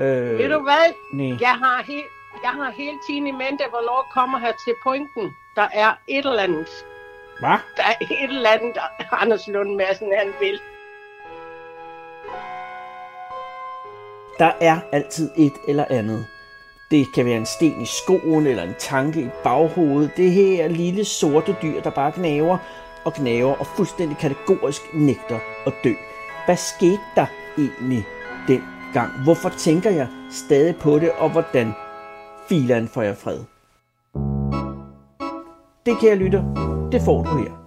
Øh, Ved du hvad? nej. Jeg har, he- jeg har hele tiden i mente, hvornår kommer her til pointen. Der er et eller andet. Hvad? Der er et eller andet, Anders Lund Madsen, han vil. Der er altid et eller andet. Det kan være en sten i skoen eller en tanke i baghovedet. Det her lille sorte dyr, der bare gnaver og gnaver og fuldstændig kategorisk nægter at dø. Hvad skete der egentlig gang? Hvorfor tænker jeg stadig på det, og hvordan filan får jeg fred? Det kan jeg lytte. Det får du her.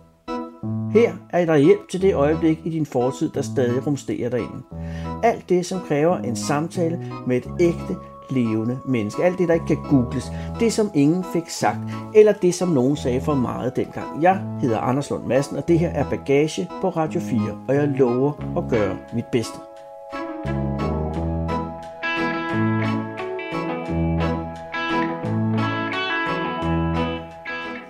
Her er der hjælp til det øjeblik i din fortid, der stadig rumsterer derinde. Alt det, som kræver en samtale med et ægte, levende menneske. Alt det, der ikke kan googles. Det, som ingen fik sagt. Eller det, som nogen sagde for meget dengang. Jeg hedder Anders Lund Madsen, og det her er Bagage på Radio 4. Og jeg lover at gøre mit bedste.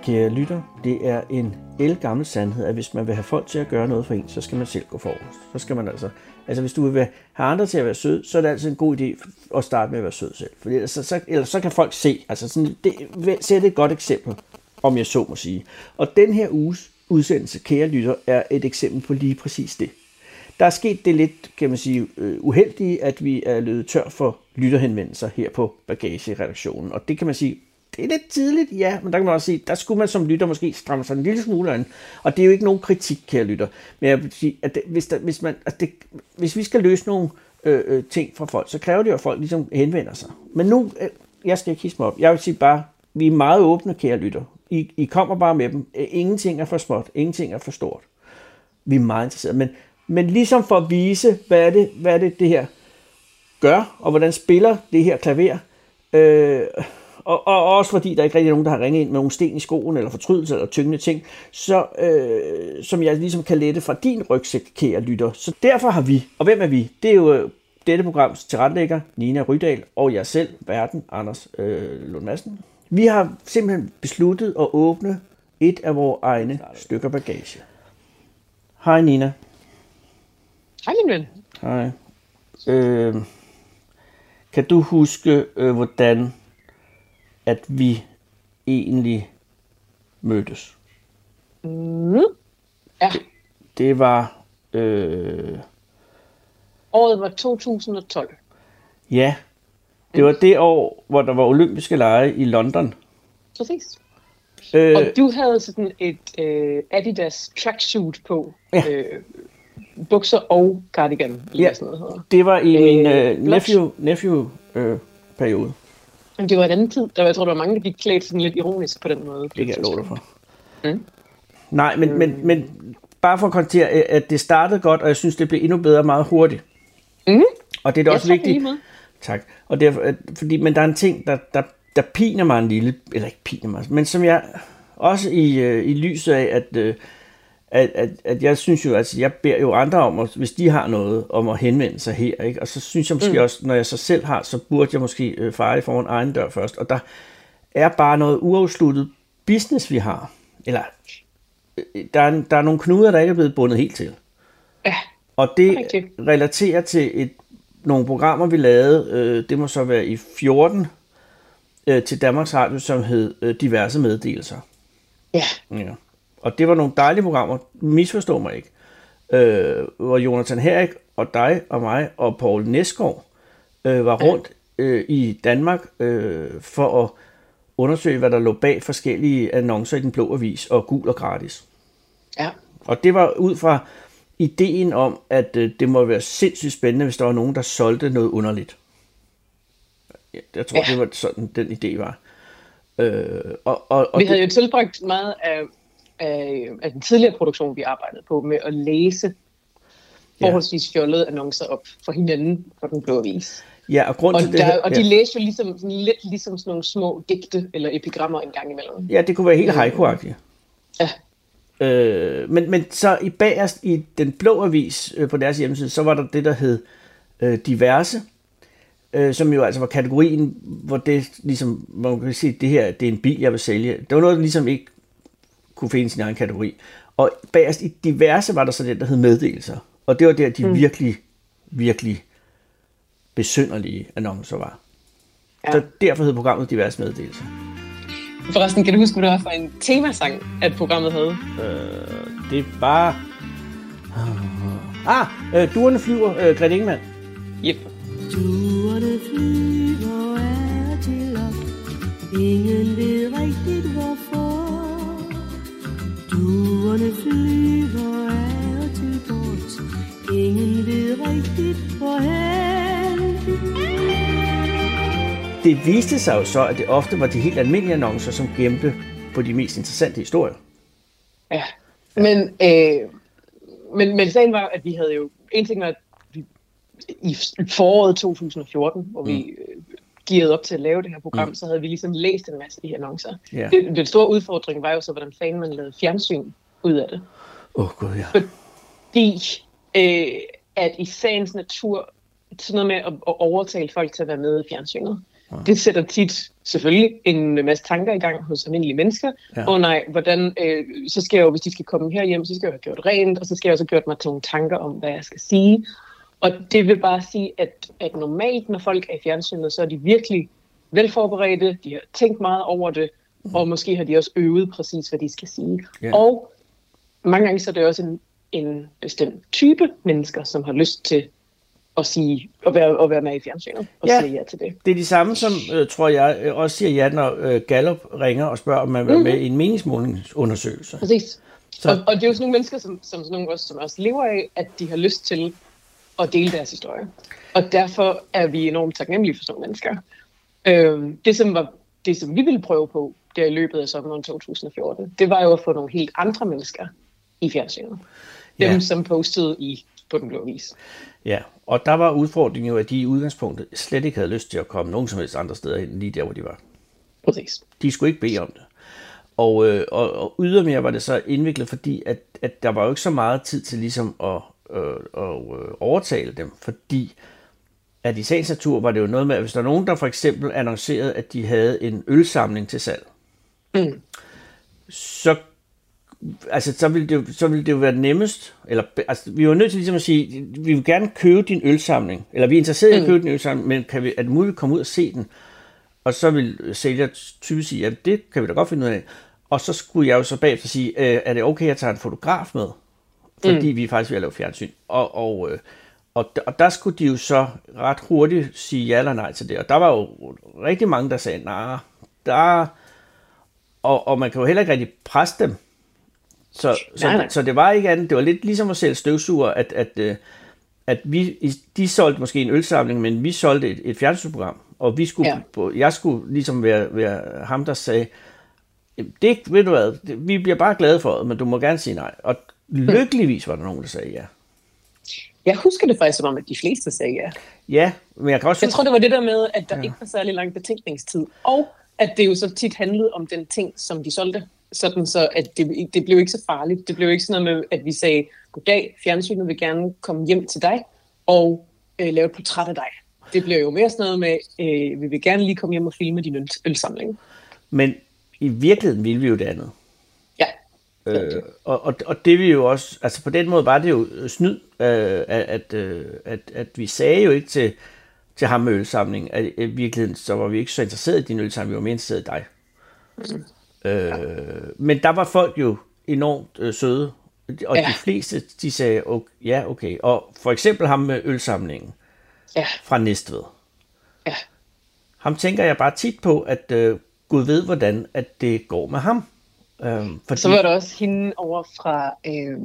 Kære lytter, det er en gammel sandhed, at hvis man vil have folk til at gøre noget for en, så skal man selv gå forrest. Så skal man altså, altså hvis du vil have andre til at være sød, så er det altid en god idé at starte med at være sød selv. For ellers så, så, ellers så kan folk se, altså sådan, det, sætte et godt eksempel, om jeg så må sige. Og den her uges udsendelse, kære lytter, er et eksempel på lige præcis det. Der er sket det lidt, kan man sige, øh, uheldige, at vi er løbet tør for lytterhenvendelser her på bagageredaktionen. Og det kan man sige, det er lidt tidligt, ja, men der kan man også sige, der skulle man som lytter måske stramme sig en lille smule an. Og det er jo ikke nogen kritik, kære lytter. Men jeg vil sige, at det, hvis, der, hvis, man, at det, hvis vi skal løse nogle øh, øh, ting fra folk, så kræver det jo, at folk ligesom henvender sig. Men nu, øh, jeg skal ikke hisse mig op. Jeg vil sige bare, vi er meget åbne, kære lytter. I, I kommer bare med dem. Øh, ingenting er for småt. Ingenting er for stort. Vi er meget interesserede. Men, men ligesom for at vise, hvad er det, hvad er det, det her gør, og hvordan spiller det her klaver, øh, og, og også fordi der ikke rigtig er nogen, der har ringet ind med nogle sten i skoen, eller fortrydelse, eller tyngende ting, så, øh, som jeg ligesom kan lette fra din rygsæk, kære lytter. Så derfor har vi, og hvem er vi? Det er jo øh, dette programs tilrettelægger, Nina Rydal, og jeg selv, verden, Anders øh, Lund Madsen. Vi har simpelthen besluttet at åbne et af vores egne stykker bagage. Hej Nina. Hej min ven. Hej. Øh, kan du huske, øh, hvordan at vi egentlig mødtes? Mm. Ja, Det var, øh, året var 2012. ja, det var det år, hvor der var olympiske lege i London. Præcis. Øh, Og du havde sådan et øh, Adidas tracksuit på. Ja. Øh, bukser og cardigan, Ja. sådan noget det var i min øh, øh, nephew, nephew øh, periode. Men det var en anden tid. Der var, jeg tror, der var mange, der gik klædt sådan lidt ironisk på den måde. Det kan jeg love dig for. Mm. Nej, men, men, men bare for at konstatere, at det startede godt, og jeg synes, det blev endnu bedre meget hurtigt. Mm. Og det er da også vigtigt. Tak. Og derfor, at- fordi, men der er en ting, der, der, der piner mig en lille, eller ikke piner mig, men som jeg også i, øh, i lyset af, at, øh, at, at, at jeg synes jo, altså jeg beder jo andre om, at, hvis de har noget, om at henvende sig her, ikke? og så synes jeg måske mm. også, når jeg så selv har, så burde jeg måske øh, fare foran egen dør først, og der er bare noget uafsluttet business, vi har. Eller, øh, der er, der er nogle knuder, der ikke er blevet bundet helt til. Ja, Og det Rigtigt. relaterer til et, nogle programmer, vi lavede, øh, det må så være i 14, øh, til Danmarks Radio, som hed øh, Diverse Meddelelser. ja. Ja. Og det var nogle dejlige programmer, misforstå mig ikke, øh, hvor Jonathan Herrik og dig og mig og Paul Næsgaard øh, var rundt øh, i Danmark øh, for at undersøge, hvad der lå bag forskellige annoncer i den blå avis og gul og gratis. ja. Og det var ud fra ideen om, at øh, det må være sindssygt spændende, hvis der var nogen, der solgte noget underligt. Jeg tror, ja. Det var sådan, den idé var. Øh, og, og, og Vi det, havde jo tilbragt meget af, af, af den tidligere produktion, vi arbejdede på, med at læse forholdsvis fjollede annoncer op for hinanden for den blå avis. ja, og grund Og, til det, der, og de ja. læste jo ligesom, sådan lidt ligesom sådan nogle små digte eller epigrammer en gang imellem. ja, det kunne være helt haiku Ja, Øh, men, men så i bagerst i den blå avis øh, på deres hjemmeside, så var der det, der hed øh, diverse, øh, som jo altså var kategorien, hvor det ligesom, hvor man kan sige, det her, det er en bil, jeg vil sælge. Det var noget, der ligesom ikke kunne finde sin egen kategori. Og bagerst i diverse var der så det, der hed meddelelser. Og det var der, de mm. virkelig, virkelig besynderlige annoncer var. Ja. Så derfor hed programmet diverse meddelelser. Forresten, kan du huske, hvad det var for en temasang, at programmet havde? Det var... Ah, øh, duerne flyver, øh, Grete Ingemann. Yep. Duerne flyver er til op Ingen ved rigtigt Duerne flyver er til bords Ingen ved rigtigt hvorhen Det viste sig jo så, at det ofte var de helt almindelige annoncer, som gemte på de mest interessante historier. Ja. Men, øh, men, men sagen var, at vi havde jo... En ting var, at vi, i foråret 2014, hvor vi gearede op til at lave det her program, mm. så havde vi ligesom læst en masse de her annoncer. Ja. Det, den store udfordring var jo så, hvordan fanden man lavede fjernsyn ud af det. Åh, oh, gud ja. Fordi øh, at i sagens natur, sådan noget med at, at overtale folk til at være med i fjernsynet, ja. det sætter tit selvfølgelig en masse tanker i gang hos almindelige mennesker. Åh Ja. oh, nej, hvordan, øh, så skal jeg jo, hvis de skal komme herhjem, så skal jeg have gjort rent, og så skal jeg også have gjort mig nogle tanker om, hvad jeg skal sige. Og det vil bare sige, at, at normalt, når folk er i fjernsynet, så er de virkelig velforberedte, de har tænkt meget over det, og måske har de også øvet præcis, hvad de skal sige. Ja. Og mange gange så er det også en, en bestemt type mennesker, som har lyst til at sige at være, at være med i fjernsynet og Ja. sige ja til det. Det er de samme, som øh, tror jeg øh, også siger ja, når øh, Gallup ringer og spørger, om man vil være med i en meningsmålingsundersøgelse. Præcis. Så- Så. Og, og det er jo sådan nogle mennesker, som, som, sådan nogle også, som også lever af, at de har lyst til at dele deres historie. Og derfor er vi enormt taknemmelige for sådan nogle mennesker. Øhm, det, som var, det, som vi ville prøve på der i løbet af sommeren 2014, det var jo at få nogle helt andre mennesker i fjernsynet. Dem, Ja. ja. som postede i på den blå vis. Ja, og der var udfordringen jo, at de i udgangspunktet slet ikke havde lyst til at komme nogen som helst andre steder hen, lige der, hvor de var. Præcis. De skulle ikke bede om det. Og, øh, og, og ydermere var det så indviklet, fordi at, at der var jo ikke så meget tid til ligesom at, øh, at øh, overtale dem, fordi at i sagens natur var det jo noget med, at hvis der er nogen, der for eksempel annoncerede, at de havde en ølsamling til salg, Mm. så altså, så ville, det så ville det jo være nemmest, eller altså, vi var nødt til ligesom at sige, vi vil gerne købe din ølsamling, eller vi er interesseret i at købe din ølsamling, men kan vi, det muligt at komme ud og se den? Og så vil sælger typisk sige, at det kan vi da godt finde ud af. Og så skulle jeg jo så bagefter sige, øh, er det okay, at jeg tager en fotograf med? Fordi mm. vi er faktisk ved at lave fjernsyn. Og, og, øh, og, og der skulle de jo så ret hurtigt sige ja eller nej til det. Og der var jo rigtig mange, der sagde, nej, der... Og, og man kan jo heller ikke rigtig presse dem. Så, så, Nej, nej. så det var ikke andet. Det var lidt ligesom at sælge støvsuger, at, at, øh, at vi, de solgte måske en ølsamling, men vi solgte et, et fjernsynsprogram. Og vi skulle, Ja. jeg skulle ligesom være, være ham, der sagde, "Jamen, det ved du hvad, vi bliver bare glade for det, men du må gerne sige nej. Og lykkeligvis var der nogen, der sagde ja. Jeg husker det faktisk som om, at de fleste sagde ja. Ja, men jeg kan også Jeg tror, det var det der med, at der ja. ikke var særlig lang betænkningstid, og at det jo så tit handlede om den ting, som de solgte. Sådan så, at det, det blev ikke så farligt. Det blev ikke sådan noget med, at vi sagde, goddag, fjernsynet vil gerne komme hjem til dig og øh, lave et portræt af dig. Det blev jo mere sådan noget med, øh, vi vil gerne lige komme hjem og filme din øl- ølsamling. Men i virkeligheden ville vi jo det andet. Ja, Øh, og, og, og det vil jo også, altså på den måde var det jo snyd, øh, at, at, øh, at, at vi sagde jo ikke til, til ham med ølsamling, at i virkeligheden så var vi ikke så interesseret i din ølsamling, vi var mere interesseret i dig. Mm. Øh, men der var folk jo enormt øh, søde, og ja. Ja. de fleste, de sagde, okay, ja okay, og for eksempel ham med ølsamlingen ja, fra Næstved. ja. Ham tænker jeg bare tit på, at øh, Gud ved, hvordan at det går med ham. Øhm, fordi, Så var der også hende over fra, øh,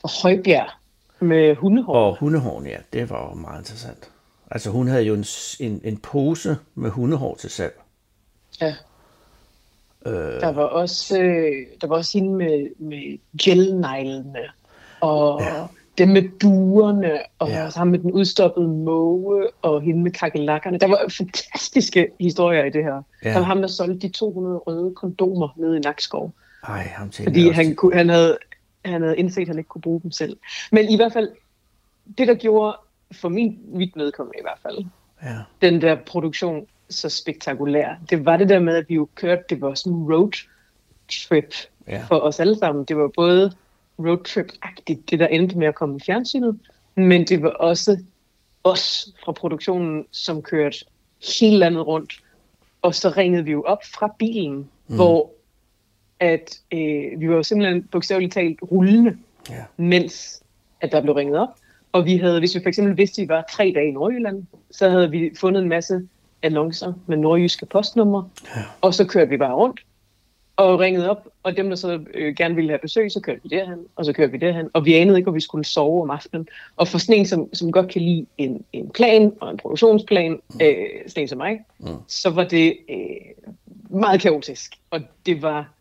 fra Højbjerg med hundehår. Og hundehårene, ja, det var jo meget interessant. Altså hun havde jo en, en, en pose med hundehår til salg. Ja. Øh, Der var også, øh, der var også hende med, med gelneglene, og Ja. Dem med duerne, og Ja. ham med den udstoppede måge, og hende med kakelakkerne. Der var fantastiske historier i det her. Ja. Der var ham, der solgte de 200 røde kondomer nede i Nakskov, ej, ham fordi også. han, kunne, han, havde, han havde indset, at han ikke kunne bruge dem selv. Men i hvert fald, det der gjorde, for min, mit vedkommende i hvert fald, Ja, den der produktion så spektakulær. Det var det der med, at vi jo kørte, det var sådan en road trip Ja. for os alle sammen. Det var både road trip-agtigt, det der endte med at komme i fjernsynet, men det var også os fra produktionen, som kørte hele landet rundt. Og så ringede vi jo op fra bilen, mm. hvor at øh, vi var jo simpelthen bogstaveligt talt rullende, Ja. mens at der blev ringet op. Og vi havde, hvis vi for eksempel vidste, at vi var tre dage i Nordjylland, så havde vi fundet en masse annoncer med nordjyske postnumre, Ja. og så kørte vi bare rundt og ringede op, og dem, der så øh, gerne ville have besøg, så kørte vi derhen, og så kørte vi derhen, og vi anede ikke, hvor vi skulle sove om aftenen. Og for sådan en, som, som godt kan lide en, en plan og en produktionsplan, øh, sådan en som mig, mm. så var det øh, meget kaotisk, og det var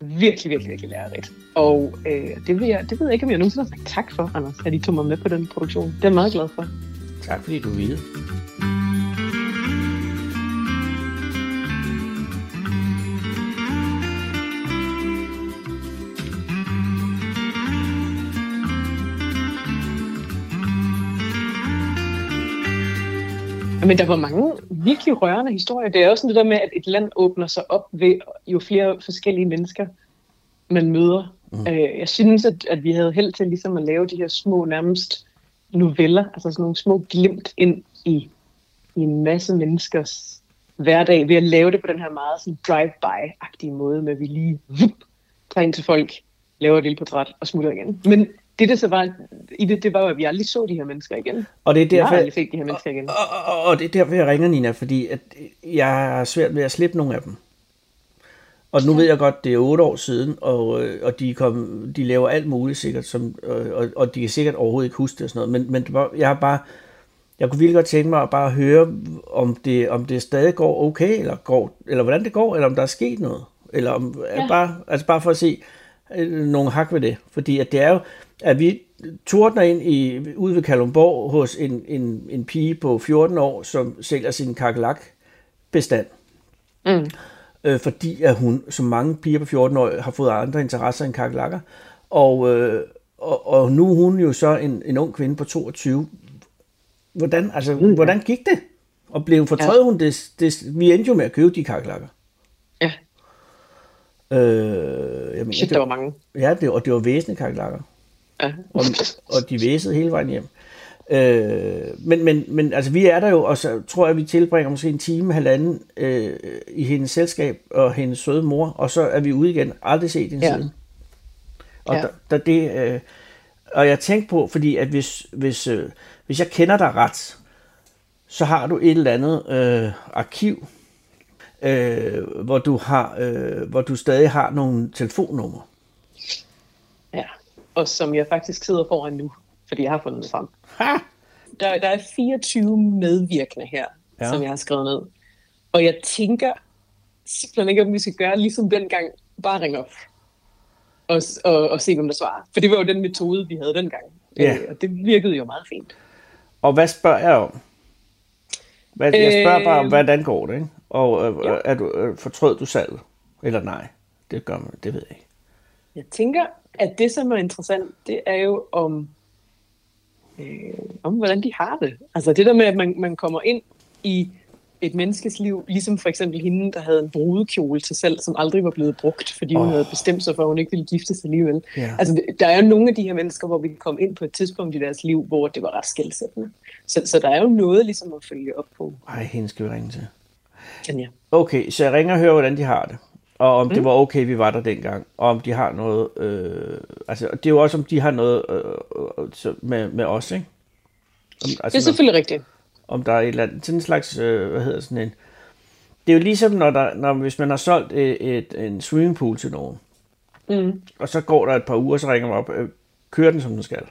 virkelig, virkelig, virkelig lærerigt. Og øh, det, vil jeg, det ved jeg ikke, om jeg nogensinde har sagt tak for, Anders, at I tog mig med på den produktion. Det er jeg meget glad for. Tak fordi du ville. Men der var mange virkelig rørende historier. Det er også sådan det der med, at et land åbner sig op ved jo flere forskellige mennesker, man møder. Mm. Øh, jeg synes, at, at vi havde held til ligesom at lave de her små nærmest noveller, altså sådan nogle små glimt ind i, i en masse menneskers hverdag, ved at lave det på den her meget sådan drive-by-agtige måde, med at vi lige vup, tager ind til folk, laver et lille portræt og smutter igen. Men det, der så var i det, det var jo, at vi aldrig så de her mennesker igen. Og det er Jeg derfor, aldrig set de her mennesker igen. og, og, og det er derfor, jeg ringer Nina, fordi at jeg har svært ved at slippe nogle af dem. Og nu ved jeg godt, det er otte år siden, og, øh, og de, kom, de laver alt muligt sikkert, som, og, og, og de kan sikkert overhovedet ikke huske det og sådan noget, men, men det var, jeg har bare, jeg kunne virkelig godt tænke mig at bare høre, om det, om det stadig går okay, eller, går, eller hvordan det går, eller om der er sket noget. Eller om, ja. bare, altså bare for at se øh, nogle hak ved det. Fordi at det er jo, at vi tordner ind i, ude ved Kalumborg hos en, en, en pige på 14 år, som sælger sin kakelak bestand. Mm. Øh, fordi at hun, som mange piger på 14 år, har fået andre interesser end kakelakker. Og, øh, og, og nu er hun jo så en, en ung kvinde på 22. Hvordan, altså, mm. hvordan gik det? Og blev fortrød ja. hun det, det? Vi endte jo med at købe de kakelakker. Ja, Øh, jeg mener, shit, det, der var mange. Ja, det, og det var væsende kakelakker. Ja. Og, og de væsede hele vejen hjem. Øh, men, men, men altså, vi er der jo, og så tror jeg, vi tilbringer måske en time, halvanden øh, i hendes selskab og hendes søde mor, og så er vi ude igen. Aldrig set hende Ja. siden. Og, Ja. der, der det, øh, og jeg tænkte på, fordi at hvis, hvis, øh, hvis jeg kender dig ret, så har du et eller andet øh, arkiv, øh, hvor, du har, øh, hvor du stadig har nogle telefonnumre. ja. Og som jeg faktisk sidder foran nu, fordi jeg har fundet det frem. Ha! Der, der er 24 medvirkende her, Ja. som jeg har skrevet ned. Og jeg tænker simpelthen ikke, om vi skal gøre ligesom dengang, bare ringe op og, og, og se, hvem der svarer. For det var jo den metode, vi havde dengang. Ja. Øh, og det virkede jo meget fint. Og hvad spørger jeg om? Hvad, jeg spørger bare om, Øh, hvordan går det, ikke? Og øh, ja. er du, øh, fortrød du salget? Eller nej? Det gør man, det ved jeg ikke. Jeg tænker, at det, som er interessant, det er jo om, øh, om hvordan de har det. Altså det der med, at man, man kommer ind i et menneskes liv, ligesom for eksempel hende, der havde en brudekjole til salg, som aldrig var blevet brugt, fordi hun oh. havde bestemt sig for, at hun ikke ville giftes alligevel. Ja. Altså, der er jo nogle af de her mennesker, hvor vi kom ind på et tidspunkt i deres liv, hvor det var ret skældsættende. Så, så der er jo noget ligesom at følge op på. Ej, hende skal vi ringe til. Ja. Okay, så jeg ringer og hører, hvordan de har det. Og om mm. det var okay, vi var der dengang. Og om de har noget... Øh, altså, det er jo også, om de har noget øh, øh, så med, med os, ikke? Om, altså, Det er selvfølgelig rigtigt. om der er et eller andet, sådan en slags, øh, hvad hedder sådan en, det er jo ligesom, når der, når, hvis man har solgt et, et, en swimmingpool til nogen, Mm. og så går der et par uger, så ringer man op, øh, kører den, som den skal.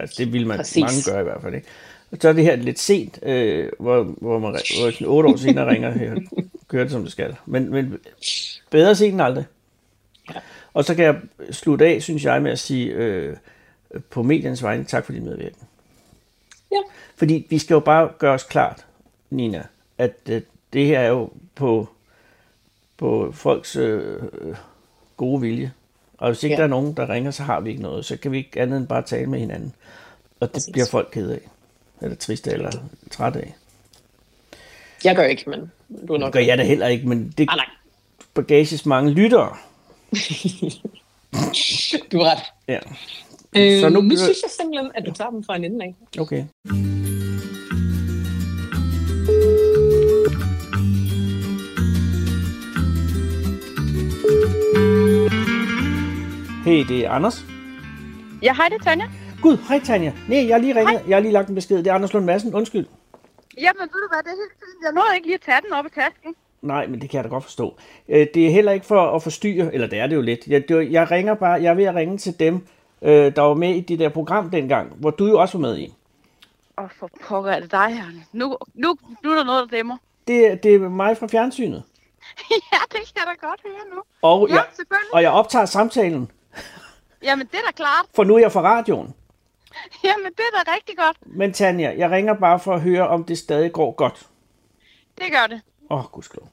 Altså, det vil man, Præcis. mange gøre i hvert fald, ikke? Og så er det her lidt sent, øh, hvor, hvor man hvor sådan otte år senere ringer her, kører det, som det skal. Men, men bedre sent end aldrig. Ja. Og så kan jeg slutte af, synes jeg, med at sige øh, på mediernes vegne, tak for din medvirken. Ja. Fordi vi skal jo bare gøre os klart, Nina, at øh, det her er jo på, på folks øh, gode vilje. Og hvis ikke Ja. der er nogen, der ringer, så har vi ikke noget. Så kan vi ikke andet end bare tale med hinanden. Og det Præcis. bliver folk ked af. Eller triste eller trætte af. Jeg gør ikke, men du er nok... Det gør jeg da heller ikke, men det... Ah, nej. Bagages mange lyttere. du har ret. Ja. Øh, så nu, nu synes jeg simpelthen, at du tager dem fra en ende af. Okay. Hej, det er Anders. Ja, hej, det er Tanja. Gud, hej Tanja. Nej, jeg har lige ringet. Hej. Jeg har lige lagt en besked. Det er Anders Lund Madsen. Undskyld. Jamen, ved du hvad, det er helt fint. Jeg nåede ikke lige at tage den op i tasken. Nej, men det kan jeg da godt forstå. Øh, Det er heller ikke for at forstyrre, eller det er det jo lidt. Jeg, jeg ringer bare, jeg er ved at ringe til dem, øh, der var med i det der program dengang, hvor du jo også var med i. Åh, for pokker er det dig her. Nu, nu, nu er der noget, der dæmmer. Det, det er mig fra fjernsynet. ja, det kan jeg da godt høre nu. Og, Ja, jeg, og jeg optager samtalen, Jamen, det er da klart. for nu er jeg fra radioen. Jamen, det er da rigtig godt. Men Tanja, jeg ringer bare for at høre, om det stadig går godt. Det gør det. Åh, oh, gudskelov.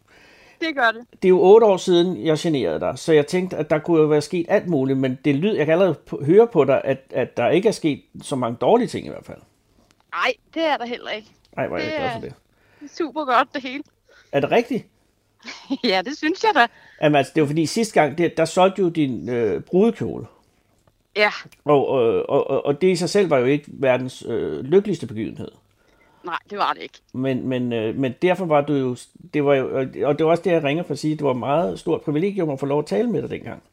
Det gør det. Det er jo otte år siden, jeg generede dig, så jeg tænkte, at der kunne jo være sket alt muligt, men det lyd, jeg kan allerede høre på dig, at, at der ikke er sket så mange dårlige ting i hvert fald. Nej, det er der heller ikke. Nej, hvor er jeg Det glad for det. Det er super godt, det hele. Er det rigtigt? ja, det synes jeg da. Jamen, altså, det var fordi sidste gang, det, der solgte du din øh, brudekjole. Ja, Og, og, og, og det i sig selv var jo ikke verdens øh, lykkeligste begivenhed. nej, det var det ikke. Men, men, øh, men derfor var du jo, det var jo, og det var også det, jeg ringer for at sige, det var et meget stort privilegium at få lov at tale med dig dengang.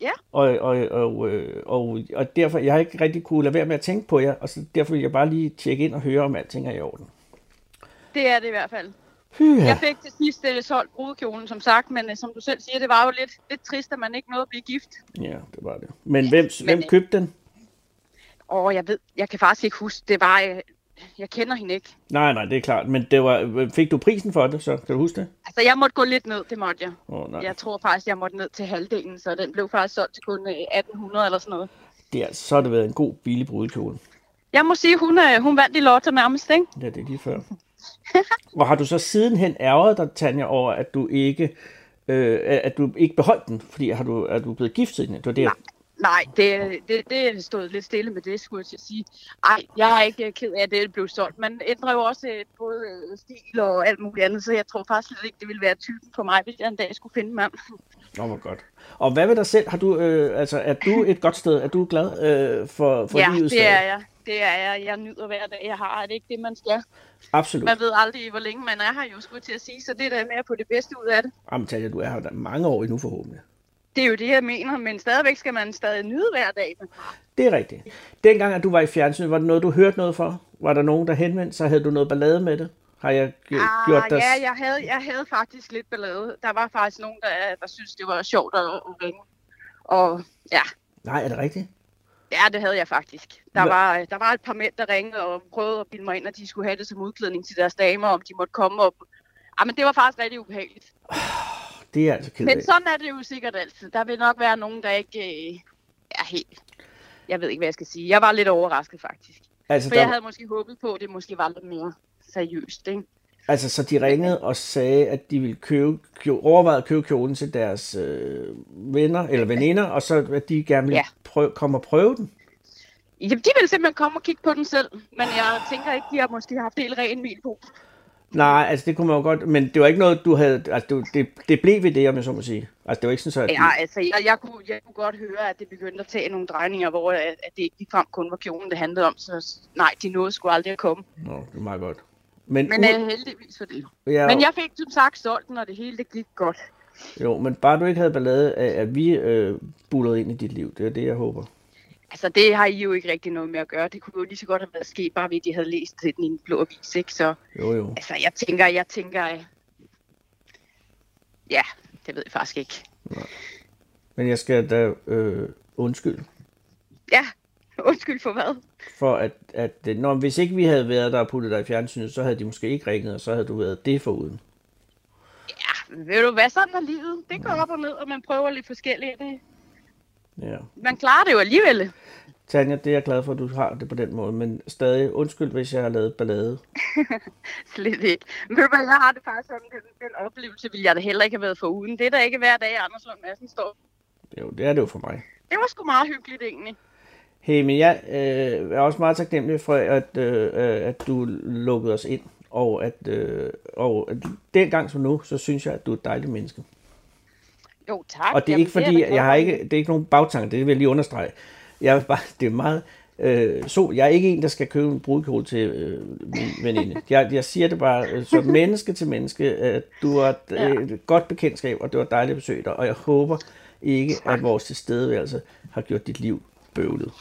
Ja. Og, og, og, øh, og, og derfor, jeg har ikke rigtig kunne lade være med at tænke på jer, og så derfor vil jeg bare lige tjekke ind og høre, om alting er i orden. Det er det i hvert fald. Hyha. Jeg fik til sidst uh, solgt brudekjolen, som sagt, men uh, som du selv siger, det var jo lidt, lidt trist, at man ikke nåede at blive gift. Ja, det var det. Men hvem, hvem øh, købte den? Og jeg ved, jeg kan faktisk ikke huske, det var, uh, jeg kender hende ikke. Nej, nej, det er klart. Men det var, fik du prisen for det, så kan du huske det? Altså, jeg måtte gå lidt ned, det måtte jeg. Åh, oh, nej. Jeg tror faktisk, jeg måtte ned til halvdelen, så den blev faktisk solgt til kun uh, 1800 eller sådan noget. Det er, så har det været en god, billig brudekjole. Jeg må sige, hun, hun vandt i lotto nærmest, ikke? Ja, det er lige før. Og har du så sidenhen ærget dig, Tanja, over, at du ikke, øh, at du ikke beholdt den? Fordi har du, er du blevet gift siden? Det var det, Nej, det, det, det stod lidt stille med det, skulle jeg til at sige. Ej, jeg er ikke ked af, at det blev solgt. Man ændrer jo også øh, både øh, stil og alt muligt andet, så jeg tror faktisk slet ikke, det ville være typen for mig, hvis jeg en dag skulle finde mand. Åh, hvor godt. Og hvad med dig selv? Har du, øh, altså, er du et godt sted? Er du glad øh, for, for ja, livet? det er jeg. Det er jeg. Jeg nyder hver dag, jeg har. Er det ikke det, man skal? Absolut. Man ved aldrig, hvor længe man er her, jo skulle til at sige, så det er da med at få det bedste ud af det. Jamen, Tanja, du er her mange år endnu forhåbentlig. Det er jo det, jeg mener, men stadigvæk skal man stadig nyde hver dag. Det er rigtigt. Dengang, at du var i fjernsyn, var det noget, du hørte noget for? Var der nogen, der henvendte sig? Havde du noget ballade med det? Har jeg g- gjort Ah, dig... ja, jeg havde, jeg havde faktisk lidt ballade. Der var faktisk nogen, der, der synes det var sjovt at ringe. Og ja, Nej, er det rigtigt? Ja, det havde jeg faktisk. Der var, der var et par mænd, der ringede og prøvede at bilde mig ind, at de skulle have det som udklædning til deres damer, om de måtte komme op. Ja, men det var faktisk rigtig ubehageligt. Det er jeg altså ked Men sådan er det jo sikkert altid. Der vil nok være nogen, der ikke øh, er helt... Jeg ved ikke, hvad jeg skal sige. Jeg var lidt overrasket faktisk. Altså, For jeg der, havde måske håbet på, at det måske var lidt mere seriøst, ikke? Altså, så de ringede og sagde, at de ville købe, købe overveje at købe kjolen til deres øh, venner eller veninder, og så at de gerne ville Ja. prøve, komme og prøve den. Jamen, de ville simpelthen komme og kigge på den selv. Men jeg tænker ikke, de har måske haft helt ren mil på. Nej, altså det kunne man jo godt, men det var ikke noget, du havde, altså det, det, det blev ved det, om jeg så må sige. Altså det var ikke sådan, så, at Ja, altså, jeg, jeg, kunne, jeg kunne godt høre, at det begyndte at tage nogle drejninger, hvor at, at det ikke ligefrem kun var kjolen, det handlede om. Så nej, de nåede sgu aldrig at komme. Nå, det er meget godt. Men, Men uh, heldigvis for det. ja, Men jeg fik som sagt solgt den, og det hele det gik godt. Jo, men bare du ikke havde ballade af, at vi øh, bullede ind i dit liv. Det er det, jeg håber. Altså, det har I jo ikke rigtig noget med at gøre. Det kunne jo lige så godt have været sket, bare ved at de havde læst den i en blå avis, ikke? Så Jo, jo. altså, jeg tænker, jeg tænker... øh, Ja, det ved jeg faktisk ikke. Men jeg skal da øh, undskylde Ja, undskyld for hvad? for, at, at øh, når, hvis ikke vi havde været der og puttet dig i fjernsynet, så havde de måske ikke ringet, og så havde du været det foruden. Ja, ved du hvad, sådan er livet. Det går op og ned, og man prøver lidt forskelligt. Det, Ja. man klarer det jo alligevel. Tanja, det er jeg glad for, at du har det på den måde, men stadig undskyld, hvis jeg har lavet ballade. Slet ikke. Men jeg har det faktisk sådan, den, den oplevelse ville jeg da heller ikke have været foruden. Det er da ikke hver dag, Anders Lund Madsen står. Jo, det er det jo for mig. Det var sgu meget hyggeligt egentlig. Hey, men jeg øh, er også meget taknemmelig for, at, øh, at du lukkede os ind, og at, øh, og at dengang som nu, så synes jeg, at du er et dejligt menneske. Jo, tak. Og det er Jamen, ikke fordi, jeg har ikke, det er ikke nogen bagtanke, det vil jeg lige understrege. Jeg er bare, det er meget, øh, så jeg er ikke en, der skal købe en brudkjole til øh, min veninde. Jeg, jeg siger det bare øh, som menneske til menneske, at du er et, Ja. øh, et godt bekendtskab, og det var dejligt at besøge dig, og jeg håber ikke, at vores tilstedeværelse har gjort dit liv bøvlet.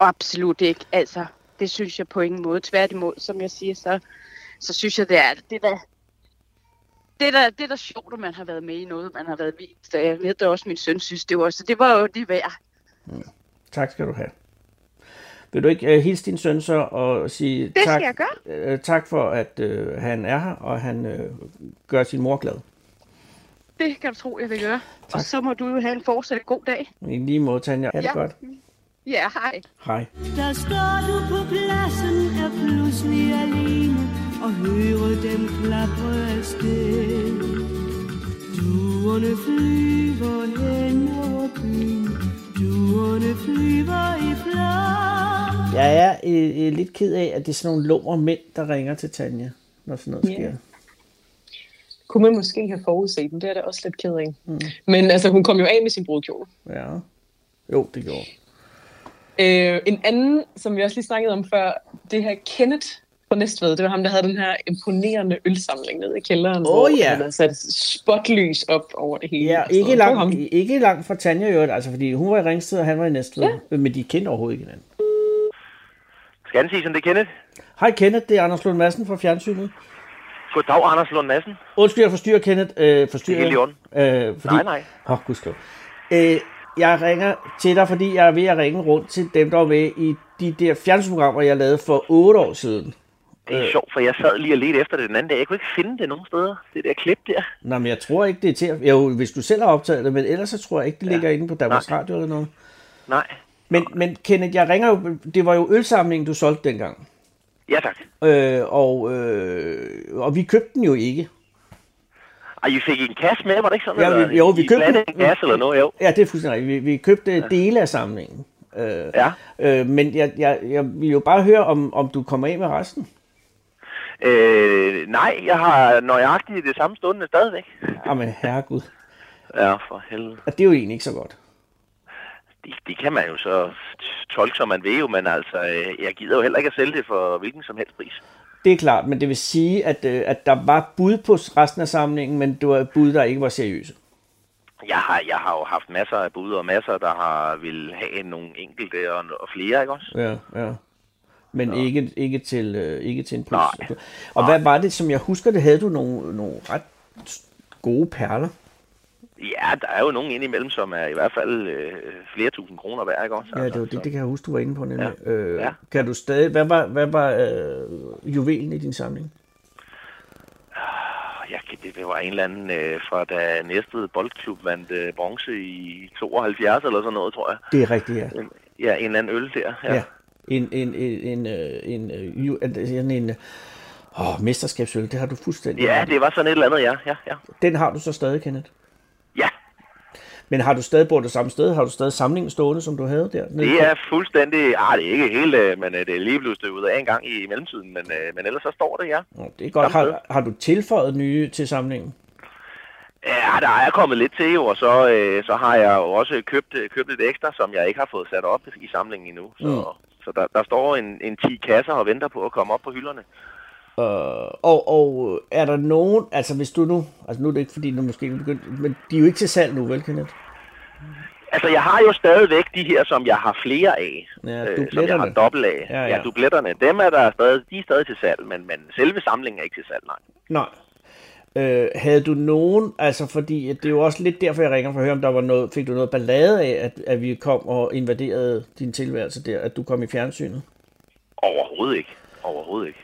Absolut ikke. Altså, det synes jeg på ingen måde. Tværtimod, som jeg siger, så, så synes jeg, det er det der, det er da, det er da sjovt, at man har været med i noget, man har været vist. Og jeg ved da også, min søn synes, det var, så det var jo det værd. Tak skal du have. Vil du ikke uh, hilse din søn så og sige Det tak, skal jeg gøre. Uh, tak for, at uh, han er her, og han uh, gør sin mor glad. Det kan du tro, jeg vil gøre. Og så må du jo have en fortsat god dag. I lige måde, Tanja. Ha' det Ja. godt. Ja, hej. Hej. Der står du på pladsen, er pludselig alene og hører dem klapre afsted. Duerne flyver hen over byen, duerne flyver i flok. Jeg er øh, øh, lidt ked af, at det er sådan nogle lumre mænd, der ringer til Tanja, når sådan noget sker. Kunne man måske have forudset den? Det er da også lidt ked af. Mm. Men altså, hun kom jo af med sin brudkjole. Ja. Jo, det gjorde. Øh, en anden, som vi også lige snakkede om før, det her Kenneth på Næstved, det var ham, der havde den her imponerende ølsamling nede i kælderen, Åh, hvor ja. han havde sat spotlys op over det hele. Ja, ikke langt, ikke langt fra Tanja øvrigt, altså fordi hun var i Ringsted, og han var i Næstved, Ja. men de kendte overhovedet ikke hinanden. Skal den sige, som det er Kenneth? Hej Kenneth, det er Anders Lund Madsen fra Fjernsynet. Goddag, Anders Lund Madsen. Undskyld, jeg forstyrrer Kenneth. Øh, forstyrrer, Det er. Øh, fordi, Nej, nej. Åh, oh, gudskelov. Øh, jeg ringer til dig, fordi jeg er ved at ringe rundt til dem, der var med i de der fjernsynsprogrammer, jeg lavede for otte år siden. Det er sjovt, for jeg sad lige og ledte efter det den anden dag. Jeg kunne ikke finde det nogen steder. Det der klip der. Nå, men jeg tror ikke, det er til. Jo, hvis du selv har optaget det, men ellers så tror jeg ikke, det ligger inde på Danmarks Nej. Radio eller noget. Nej. Men, men Kenneth, jeg ringer jo... Det var jo ølsamlingen, du solgte dengang. Ja, tak. Øh, og, øh, og vi købte den jo ikke. Og I fik en kasse med, var det ikke sådan? Ja, vi- eller? jo, vi I købte en kasse eller noget, jo. Ja, det er fuldstændig rigtigt. Vi, vi købte ja. dele af samlingen. Øh, Ja. øh, men jeg, jeg, jeg vil jo bare høre, om, om du kommer af med resten. Øh, nej, jeg har nøjagtigt det samme stående stadigvæk. Jamen, herregud. Ja, for helvede. Og det er jo egentlig ikke så godt. Det, det kan man jo så tolke, som man vil jo, men altså, øh, jeg gider jo heller ikke at sælge det for hvilken som helst pris. Det er klart, men det vil sige, at, øh, at der var bud på resten af samlingen, men det var bud, der ikke var seriøse. Jeg har, jeg har jo haft masser af bud og masser, der har vil have nogle enkelte og, og flere, ikke også? Ja, ja. Men ikke, ikke, til, øh, ikke til en pris. Nej. Og hvad var det, som jeg husker, det havde du nogle, nogle ret gode perler? Ja, der er jo nogen indimellem, som er i hvert fald øh, flere tusind kroner værd, ikke også? Ja, det var det, det kan jeg huske, du var inde på nemlig. Ja. Øh, Ja. Kan du stadig, hvad var, hvad var øh, juvelen i din samling? Ja, det, det var en eller anden øh, fra da Næstved Boldklub vandt øh, bronze i 72 eller sådan noget, tror jeg. Det er rigtigt, ja. En, ja, en eller anden øl der. Ja. ja. En, en, en, en, øh, en, øh, en, en, en åh, mesterskabsøl, det har du fuldstændig ja det var sådan et eller andet, ja. ja, ja. Den har du så stadig, Kenneth. Men har du stadig bor det samme sted? Har du stadig samlingen stående, som du havde der? nede det er fuldstændig... Ah, det er ikke helt, øh, men øh, det er lige blevet støvet af en gang i mellemtiden, men, øh, men ellers så står det, ja. Nå, det er godt. Har, har du tilføjet nye til samlingen? Ja, der er kommet lidt til og så, øh, så har jeg jo også købt, købt lidt ekstra, som jeg ikke har fået sat op i samlingen endnu. Så, Mm. så der, der står en, en 10 kasser og venter på at komme op på hylderne. Øh, og, og er der nogen, altså hvis du nu, altså nu er det ikke fordi, du måske er begyndt, men de er jo ikke til salg nu, vel, Kenneth? Altså, jeg har jo stadigvæk de her, som jeg har flere af. Ja, øh, som jeg har dobbelt af. Ja, Ja, ja. dubletterne, dem er der stadig, de er stadig til salg, men, men selve samlingen er ikke til salg, nej. Nej. Øh, havde du nogen, altså fordi det er jo også lidt derfor, jeg ringer for at høre, om der var noget, fik du noget ballade af, at, at vi kom og invaderede din tilværelse der, at du kom i fjernsynet? Overhovedet ikke. Overhovedet ikke.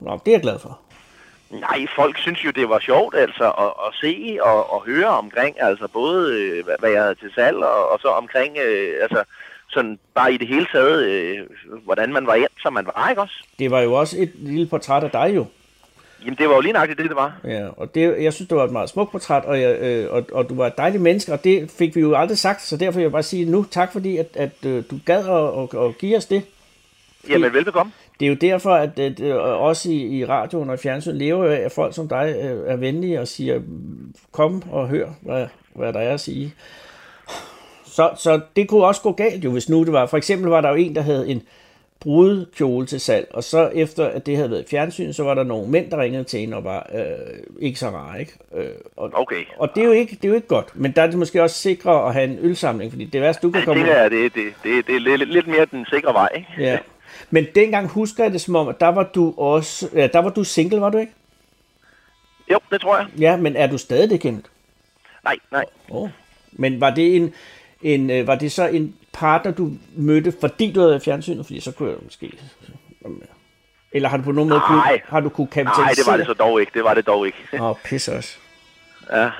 Nå, det er jeg glad for. Nej, folk synes jo, det var sjovt altså at, at se og, og høre omkring, altså både øh, hvad, hvad jeg havde til salg, og, og så omkring, øh, altså sådan bare i det hele taget, øh, hvordan man var endt, som man var, ikke også? Det var jo også et lille portræt af dig jo. Jamen, det var jo lige nøjagtigt det, det var. Ja, og det, jeg synes, det var et meget smukt portræt, og, jeg, øh, og, og du var et dejligt menneske, og det fik vi jo aldrig sagt, så derfor vil jeg bare sige nu tak, fordi at, at øh, du gad at, at, at give os det. Jamen, velbekomme. Det er jo derfor, at, at øh, også i, i radioen og fjernsyn lever jo af, at folk som dig øh, er venlige og siger, kom og hør, hvad, hvad der er at sige. Så, så det kunne også gå galt jo, hvis nu det var. For eksempel var der jo en, der havde en, brudekjole til salg, og så efter at det havde været fjernsyn, så var der nogle mænd, der ringede til hende og var øh, ikke så rare, ikke? Øh, og, Okay. og det er, jo ikke, det er jo ikke godt, men der er det måske også sikre at have en ølsamling, fordi det værste, du kan Det komme tænker jeg, det, det, det, det er lidt, lidt mere den sikre vej, ikke? Ja. Men dengang husker jeg det som om, at der var du også, ja, der var du single, var du ikke? Jo, det tror jeg. Ja, men er du stadig det, Kenneth? Nej, nej. Oh. Men var det en, en øh, var det så en partner, du mødte, fordi du havde fjernsynet? Fordi så kunne jeg måske... Eller har du på nogen måde kunne, har du kunne kapitalisere? Nej, det var det så dog ikke. Det var det dog ikke. Åh, oh, pisse også. Ja.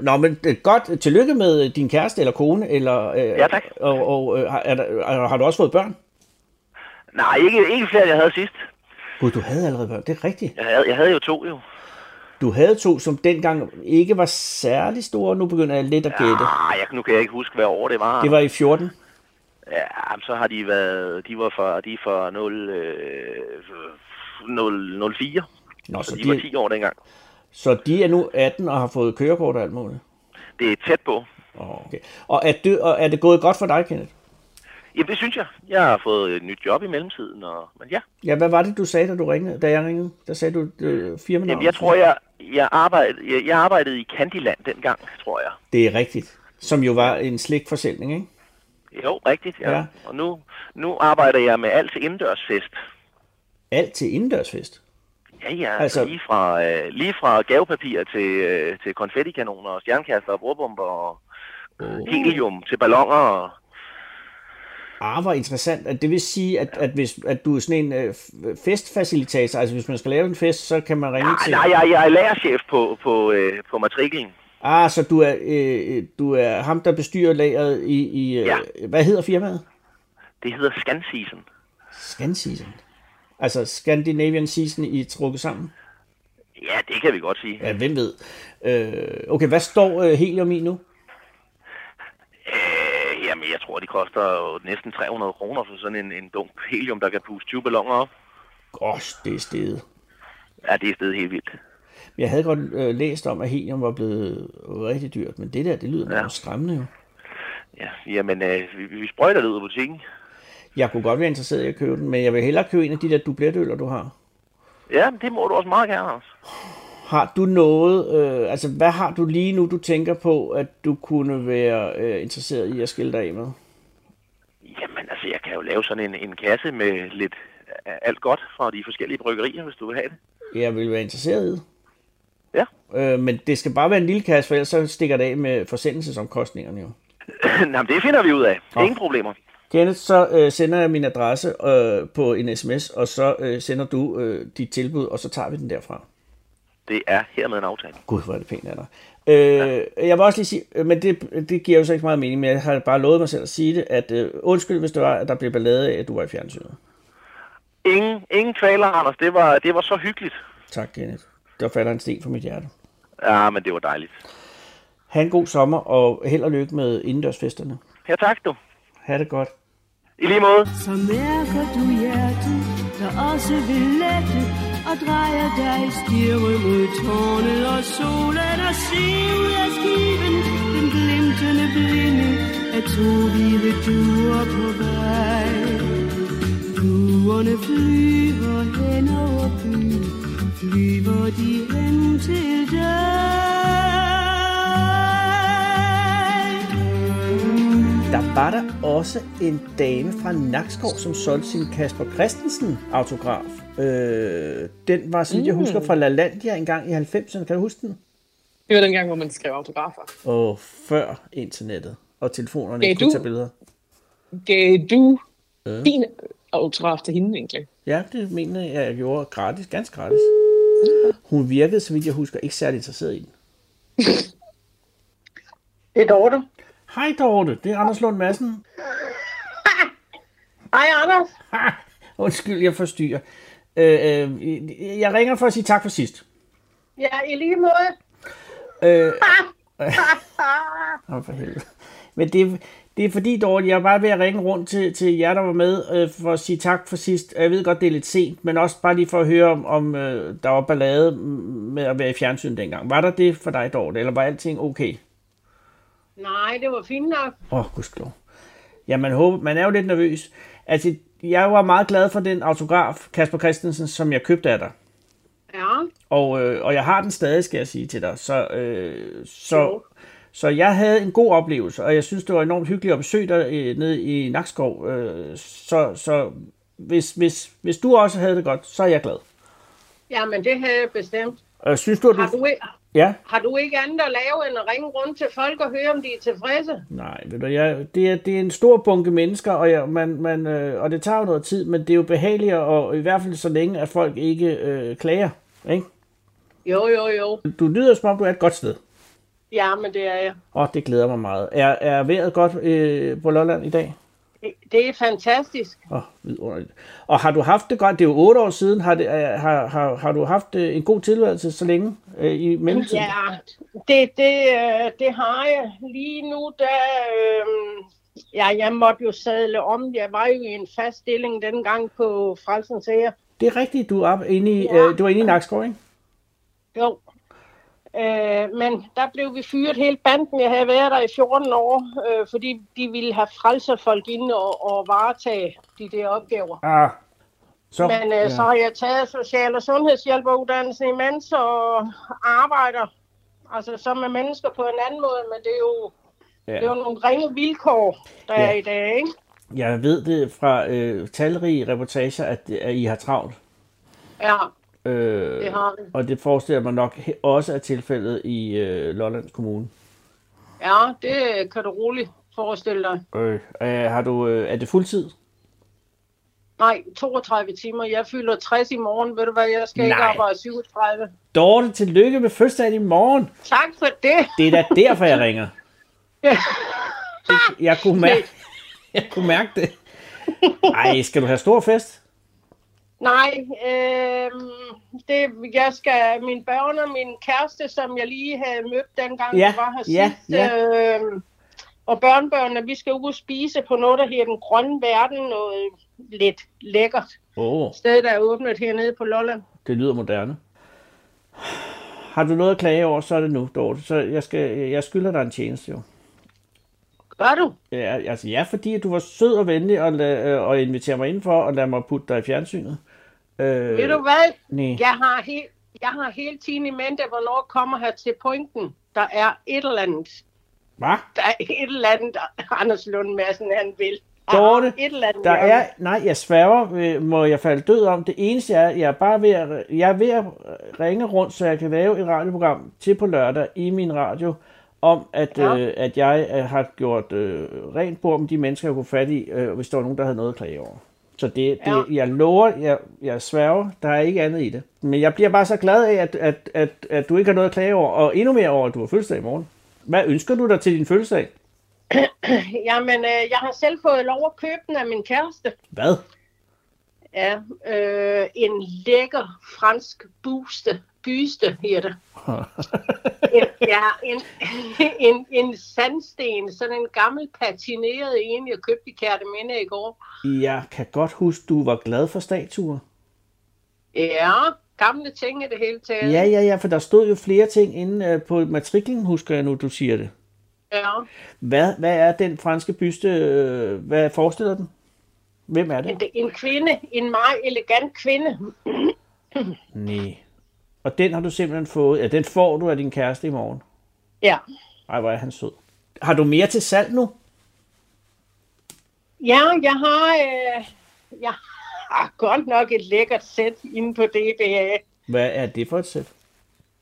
Nå, men er godt. Tillykke med din kæreste eller kone. Eller, øh, Ja, tak. Og, og øh, er der, er- har du også fået børn? Nej, ikke, ikke flere, end jeg havde sidst. Gud, du havde allerede børn. Det er rigtigt. Jeg havde, jeg havde jo to, jo. Du havde to, som dengang ikke var særlig store. Nu begynder jeg lidt at gætte. Ah, jeg, nu kan jeg ikke huske, hvad år det var. Det var i 14. Ja, så har de været... De var for, de for 0, øh, 0, 04. Nå, Så så de var de, 10 år dengang. så de er nu 18 og har fået kørekort og alt muligt. Det er tæt på. Okay. Og, er det, og er det gået godt for dig, Kenneth? Jamen, det synes jeg. Jeg har fået et nyt job i mellemtiden, og, men ja. Ja, hvad var det, du sagde, da, du ringede, da jeg ringede? Der sagde du øh, firmanavn. Jamen, jeg tror, jeg, jeg, arbejdede, jeg, jeg arbejdede i Candyland dengang, tror jeg. Det er rigtigt. Som jo var en slikforsäljning, ikke? Jo, rigtigt, ja. Ja. Og nu, nu arbejder jeg med alt til indendørsfest. Alt til indendørsfest. Ja, ja, Altså- lige fra, øh, lige fra gavepapir til, øh, til konfettikanoner og stjernkaster og bordbomber og Oh. helium til ballonger. Og, Ah, hvor interessant. At det vil sige, at, at hvis at du er sådan en øh, festfacilitator, altså hvis man skal lave en fest, så kan man ringe nej, til... nej, jeg, jeg er lærerchef på, på, øh, på matriklen. Ah, så du er, øh, du er ham, der bestyrer lageret i... i øh, Ja. Hvad hedder firmaet? Det hedder Scan Season. Scan Season. Altså Scandinavian Season i trukket sammen? Ja, det kan vi godt sige. Ja, hvem ved. Øh, okay, hvad står øh, helium i nu? Jamen, jeg tror, de koster jo næsten 300 kroner for sådan en, en dunk helium, der kan puste 20 balloner op. Gosh, det er stedet. Ja, det er stedet helt vildt. Jeg havde godt øh, læst om, at helium var blevet rigtig dyrt, men det der, det lyder ja. Skræmmende jo. Ja, jamen, øh, vi, vi sprøjter det ud af butikken. Jeg kunne godt være interesseret i at købe den, men jeg vil hellere købe en af de der dubletøller, du har. Ja, det må du også meget gerne, Anders. Har du noget, øh, altså hvad har du lige nu, du tænker på, at du kunne være øh, interesseret i at skille dig af med? Jamen, altså, jeg kan jo lave sådan en, en kasse med lidt af alt godt fra de forskellige bryggerier, hvis du vil have det. Jeg vil være interesseret i det. Ja. Øh, men det skal bare være en lille kasse, for ellers så stikker det af med forsendelsesomkostningerne jo. Jamen, det finder vi ud af. Nå. Ingen problemer. Kenneth, så øh, sender jeg min adresse øh, på en sms, og så øh, sender du øh, dit tilbud, og så tager vi den derfra. Det er hermed en aftale. Gud, hvor er det pænt af dig. Øh, jeg vil også lige sige, øh, men det, det giver jo så ikke meget mening, men jeg har bare lovet mig selv at sige det, at øh, undskyld, hvis det var, at der blev ballade af, at du var i fjernsynet. Ingen, ingen kvaler, Anders. Det var, det var så hyggeligt. Tak, Kenneth. Der falder en sten fra mit hjerte. Ja, men det var dejligt. Ha' en god sommer, og held og lykke med indendørsfesterne. Ja, tak du. Ha' det godt. I lige måde. Så mærker du hjertet, der også vil lette og drejer dig i stirre mod tårnet og solen Og se ud af skiven, den glimtende blinde Af to hvide duer på vej. Duerne flyver hen over byen Flyver de hen til dig? Var der også en dame fra Nakskov, som solgte sin Kasper Christensen autograf. Øh, den var, så vidt jeg husker, fra LaLandia en gang i 90'erne. Kan du huske den? Det var den gang, hvor man skrev autografer. Og før internettet og telefonerne Gav kunne du- tage billeder. Gav du din autograf til hende egentlig? Ja, det mener jeg, jeg gjorde gratis, ganske gratis. Hun virkede, så vidt jeg husker, ikke særlig interesseret i den. Det er Dorte. Hej Dorte, det er Anders Lund Madsen. Hej, Anders. Ha! Undskyld, jeg forstyrrer. Øh, øh, jeg ringer for at sige tak for sidst. Ja, i lige måde. Øh, Åh, for helvede. Men det, det er fordi, Dorte, jeg er bare ved at ringe rundt til, til jer, der var med, øh, for at sige tak for sidst. Jeg ved godt, det er lidt sent, men også bare lige for at høre, om, om øh, der var ballade med at være i fjernsyn dengang. Var der det for dig, Dorte, eller var alting okay? Nej, det var fint nok. Åh, oh, gudskelov. Ja, man, håber, man er jo lidt nervøs. Altså, jeg var meget glad for den autograf, Kasper Christensen, som jeg købte af dig. Ja, Og, øh, og jeg har den stadig, skal jeg sige til dig. Så, øh, så, Jo. så jeg havde en god oplevelse, og jeg synes, det var enormt hyggeligt at besøge dig øh, nede i Nakskov. Øh, så så hvis, hvis, hvis du også havde det godt, så er jeg glad. jamen det havde jeg bestemt. Og synes du, at Har du... Ja? har du ikke andet at lave end at ringe rundt til folk og høre, om de er tilfredse? Nej, ved du, jeg, det, er, det er en stor bunke mennesker, og, jeg, man, man, øh, og det tager jo noget tid, men det er jo behageligt, og i hvert fald så længe, at folk ikke øh, klager. Ikke? Jo, jo, jo. Du lyder som om, du er et godt sted. Ja, men det er jeg. Og det glæder mig meget. Er, er vejret godt øh, på Lolland i dag? Det- er fantastisk. Åh, oh, vidunderligt. Og har du haft det godt? Det er jo otte år siden. Har, det, er- har, har, har du haft øh, en god tilværelse så længe øh, i mellemtiden? Ja, det, det, øh, det har jeg. Lige nu, der... Øh, ja, jeg måtte jo sadle om. Jeg var jo i en fast stilling dengang på Frelsens Ære. Det er rigtigt, du er inde i, Ja. øh, du var inde i Nakskov, ikke? Jo. Øh, men der blev vi fyret hele banden. Jeg havde været der i 14 år, øh, fordi de ville have frelserfolk inde og, og varetage de der opgaver. Ah, så, Men øh, så har jeg taget social- og sundhedshjælperuddannelsen imens og arbejder altså så med mennesker på en anden måde, men det er jo, ja. det er jo nogle ringe vilkår, der Ja. er i dag, ikke? Jeg ved det fra øh, talrige reportager, at, at I har travlt. Ja, Øh, det har vi. og det forestiller mig nok også er tilfældet i øh, Lollands Kommune. Ja, det kan du roligt forestille dig. Øh, øh, har du, øh, er det fuldtid? Nej, 32 timer. Jeg fylder 60 i morgen. Ved du hvad, jeg skal ikke Nej. arbejde 37. Dorte, tillykke med fødselsdagen i morgen. Tak for det. Det er da derfor, jeg ringer. Jeg kunne mærke, jeg kunne mærke det. Ej, skal du have stor fest? Nej, øh, det, jeg skal, min børn og min kæreste, som jeg lige havde mødt dengang, Ja, vi var her ja, sidst, øh, og børnebørnene, vi skal ud og spise på noget, der hedder Den Grønne Verden, noget lidt lækkert oh, sted, der er åbnet hernede på Lolland. det lyder moderne. Har du noget at klage over, så er det nu, Dorte. Så jeg, skal, jeg skylder dig en tjeneste, jo. Gør du? Ja, altså, ja, fordi du var sød og venlig og, la, øh, og invitere mig indenfor og lade mig putte dig i fjernsynet. Øh, Ved du hvad? Nej. Jeg har, helt, jeg har hele tiden i mente, hvornår kommer her til pointen. Der er et eller andet. Hvad? Der er et eller andet, Anders Lund Madsen, han vil. Dorte, et eller andet, Der er, nej, jeg sværger, øh, må jeg falde død om. Det eneste er, jeg er bare ved at, jeg er ved at ringe rundt, så jeg kan lave et radioprogram til på lørdag i min radio, om at, Ja. øh, at jeg øh, har gjort øh, rent bord med de mennesker, jeg kunne fat i, øh, hvis der var nogen, der havde noget at klage over. Så det, det Ja. jeg lover, jeg, jeg sværger, der er ikke andet i det. Men jeg bliver bare så glad af, at, at, at, at du ikke har noget at klage over, og endnu mere over, at du har fødselsdag i morgen. Hvad ønsker du dig til din fødselsdag? Jamen, øh, jeg har selv fået lov at købe den af min kæreste. Hvad? Ja, øh, en lækker fransk buste. Byste hedder det. En- ja, en, en, en sandsten, sådan en gammel patineret en, jeg købte i Kærteminde i går. Jeg kan godt huske, du var glad for statuer. Ja, gamle ting i det hele taget. Ja, ja, ja, for der stod jo flere ting inde øh, på matriklen, husker jeg nu, du siger det. ja. Hvad, hvad er den franske byste? øh, Hvad forestiller den? Hvem er det? En, en kvinde, en meget elegant kvinde. Nej. Og den har du simpelthen fået. Ja, den får du af din kæreste i morgen. Ja. Ej, hvor er han sød. Har du mere til salg nu? Ja, jeg har, øh, jeg har godt nok et lækkert sæt inde på DBA. Hvad er det for et sæt?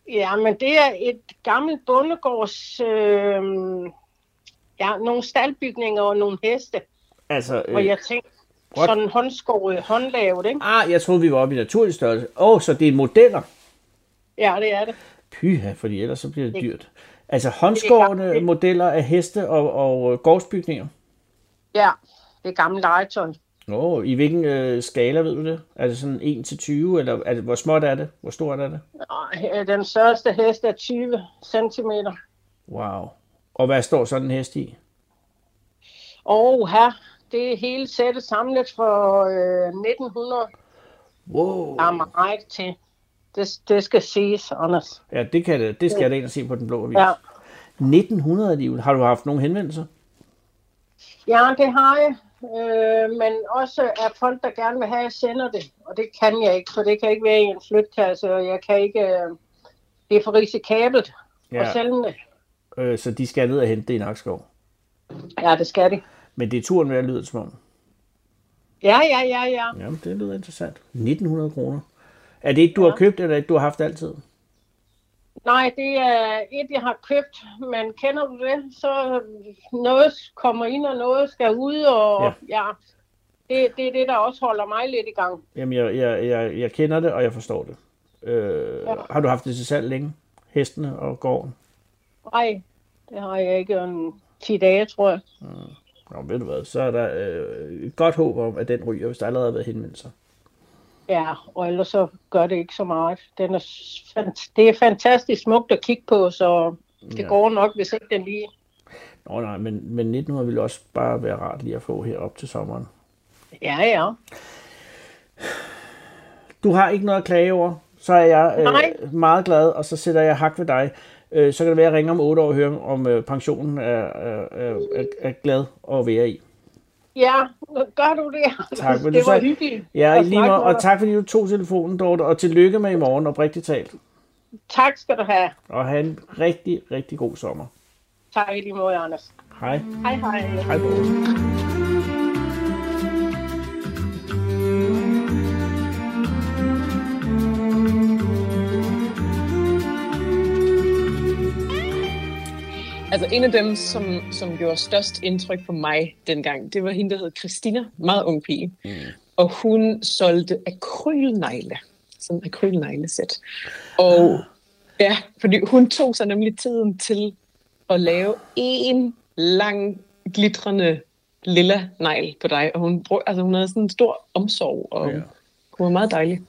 Ja, men det er et gammelt bondegårds, øh, ja, nogle staldbygninger og nogle heste. Altså, Og øh, jeg tænkte, what? sådan håndskåret, håndlavet, ikke? ah, jeg troede, vi var oppe i naturlig størrelse. Åh, oh, så det er modeller. Ja, det er det. Pyha, fordi ellers så bliver det dyrt. Altså håndskårne det- modeller af heste og, og øh, gårdsbygninger. Ja, det er gammelt legetøj. Åh, oh, i hvilken øh, skala ved du det? Er det sådan 1 til 20, eller er det, hvor småt er det? Hvor stort er det? Øh, Den største hest er 20 cm. Wow. Og hvad står sådan en hest i? Og her, det er hele sættet samlet for øh, 1900. Wow. Der er meget til. Det, det skal siges, Anders. Ja, det, kan det, skal jeg da ind og se på den blå avis. Ja. 1900 alligevel. Har du haft nogen henvendelser? Ja, det har jeg. øh, men også er folk, der gerne vil have, at jeg sender det. Og det kan jeg ikke, for det kan ikke være i en flytkasse, og jeg kan ikke... Øh, det er for risikabelt ja. at sælge det. Øh, så de skal ned og hente det i Nakskov. Ja, det skal det. Men det er turen værd, lyder det som om. Ja, ja, ja, ja. Jamen, det lyder interessant. 1900 kroner. Er det et, du har købt, eller et, du har haft altid? Nej, det er et, jeg har købt, men kender du det, så noget kommer ind, og noget skal ud, og Ja. ja, ja det, det er det, der også holder mig lidt i gang. Jamen, jeg, jeg, jeg, jeg kender det, og jeg forstår det. Øh, Ja. Har du haft det til salg længe? Hestene og gården? Nej, det har jeg ikke en 10 dage, tror jeg. Nå, ved du hvad, så er der øh, et godt håb om, at den ryger, hvis der allerede har været henvendelser. Ja, og ellers så gør det ikke så meget. Den er, det er fantastisk smukt at kigge på, så det Ja. går nok, hvis ikke den lige... Nå nej, men, men 1900 ville også bare være rart lige at få her op til sommeren. Ja, ja. Du har ikke noget at klage over, så er jeg Nej. øh, meget glad, og så sætter jeg hak ved dig. Øh, så kan det være, at jeg ringer om 8 år og hører, om øh, pensionen er, er, er, er glad at være i. Ja, gør du det? Tak, vil du det var så- hyggeligt. Ja, lige med og tak fordi du tog telefonen, Dorte, og tillykke med i morgen, oprigtigt talt. Tak skal du have. Og have en rigtig, rigtig god sommer. Tak i lige måde, Anders. Hej. Hej, hej. Hej, Dorte. Altså en af dem, som, som gjorde størst indtryk på mig dengang, det var hende, der hed Christina, meget ung pige. Mm. Og hun solgte akrylnegle, sådan en akrylneglesæt. Og ja, fordi hun tog sig nemlig tiden til at lave en lang, glitrende lilla negl på dig. Og hun, brug, altså, hun havde sådan en stor omsorg, og Ja. hun var meget dejlig.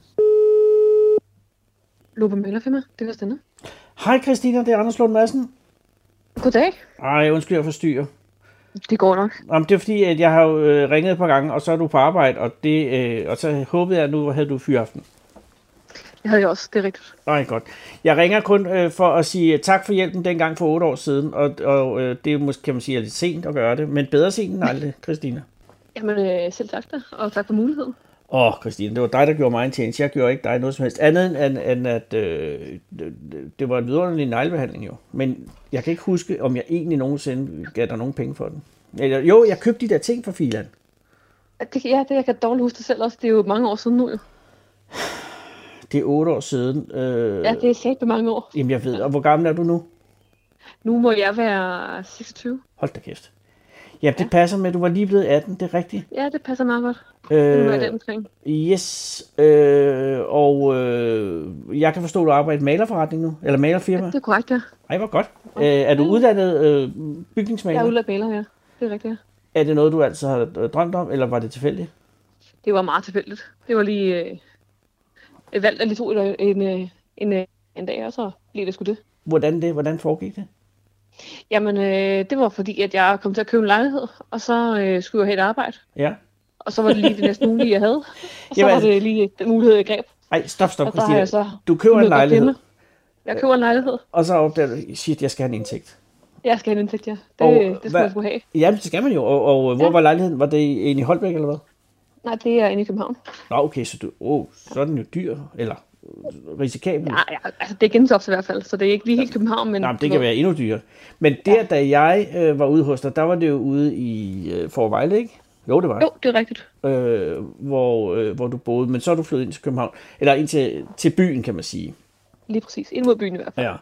Lobe Møllerfirma, det var. Hej Christina, det er Anders Lund Madsen. Goddag. Ej, undskyld, jeg forstyrrer. Det går nok. Jamen, det er fordi, at jeg har jo øh, ringet et par gange, og så er du på arbejde, og, det, øh, og så håbede jeg, at nu havde du fyraften. Det havde jeg også, det er rigtigt. Nej, godt. Jeg ringer kun øh, for at sige tak for hjælpen dengang for otte år siden, og, og øh, det er måske, kan man sige, er lidt sent at gøre det, men bedre sent end aldrig, Christina. Jamen, øh, selv tak da, og tak for muligheden. Åh, oh, Christine, det var dig, der gjorde mig en tjeneste. Jeg gjorde ikke dig noget som helst. Andet end, end at øh, det, var en vidunderlig neglebehandling jo. Men jeg kan ikke huske, om jeg egentlig nogensinde gav dig nogen penge for den. Eller, jo, jeg købte de der ting fra Filan. Ja, det jeg kan dårligt huske det selv også. Det er jo mange år siden nu jo. Det er otte år siden. Øh, Ja, det er sagt mange år. Jamen, jeg ved. Og hvor gammel er du nu? Nu må jeg være 26. Hold da kæft. Ja, det passer med, at du var lige blevet 18, det er rigtigt. Ja, det passer meget godt. Det er Øh, den omkring. yes, øh, og øh, jeg kan forstå, at du arbejder i et malerforretning nu, eller malerfirma. Det er korrekt, ja. Ej, hvor godt. Øh, er du uddannet øh, bygningsmaler? Jeg er udladt maler, ja. Det er rigtigt, ja. Er det noget, du altid har øh, drømt om, eller var det tilfældigt? Det var meget tilfældigt. Det var lige øh, et valg, der lige tog en, en, øh, en, øh, en dag, og så blev det sgu det. Hvordan det? Hvordan foregik det? Jamen, øh, det var fordi, at jeg kom til at købe en lejlighed, og så øh, skulle jeg have et arbejde. Ja. Og så var det lige det næste mulige, jeg havde. Og så Jamen, var det lige den mulighed, jeg greb. Ej, stop, stop, Og jeg Christina. så... Du køber en mulighed lejlighed, glemme. Jeg køber en lejlighed. og så opdager du, shit, jeg skal have en indtægt. Jeg skal have en indtægt, ja. Det, Og det skulle hvad- jeg skulle have. Ja, det skal man jo. Og, og hvor Ja. var lejligheden? Var det en i Holbæk, eller hvad? Nej, det er inde i København. Nå, okay, så, du, oh, så er den jo dyr, eller øh, risikabel. Ja, ja, altså det er Gentofte i hvert fald, så det er ikke lige helt København, men... Nej, men det kan være endnu dyrere. Men der, ja. da jeg øh, var ude hos dig, der var det jo ude i øh, Forvejle, ikke? Jo, det var. Jo, det er rigtigt. Øh, hvor, øh, hvor du boede. Men så er du flyttet ind til København. Eller ind til, til byen, kan man sige. Lige præcis. Ind mod byen i hvert fald. Ja.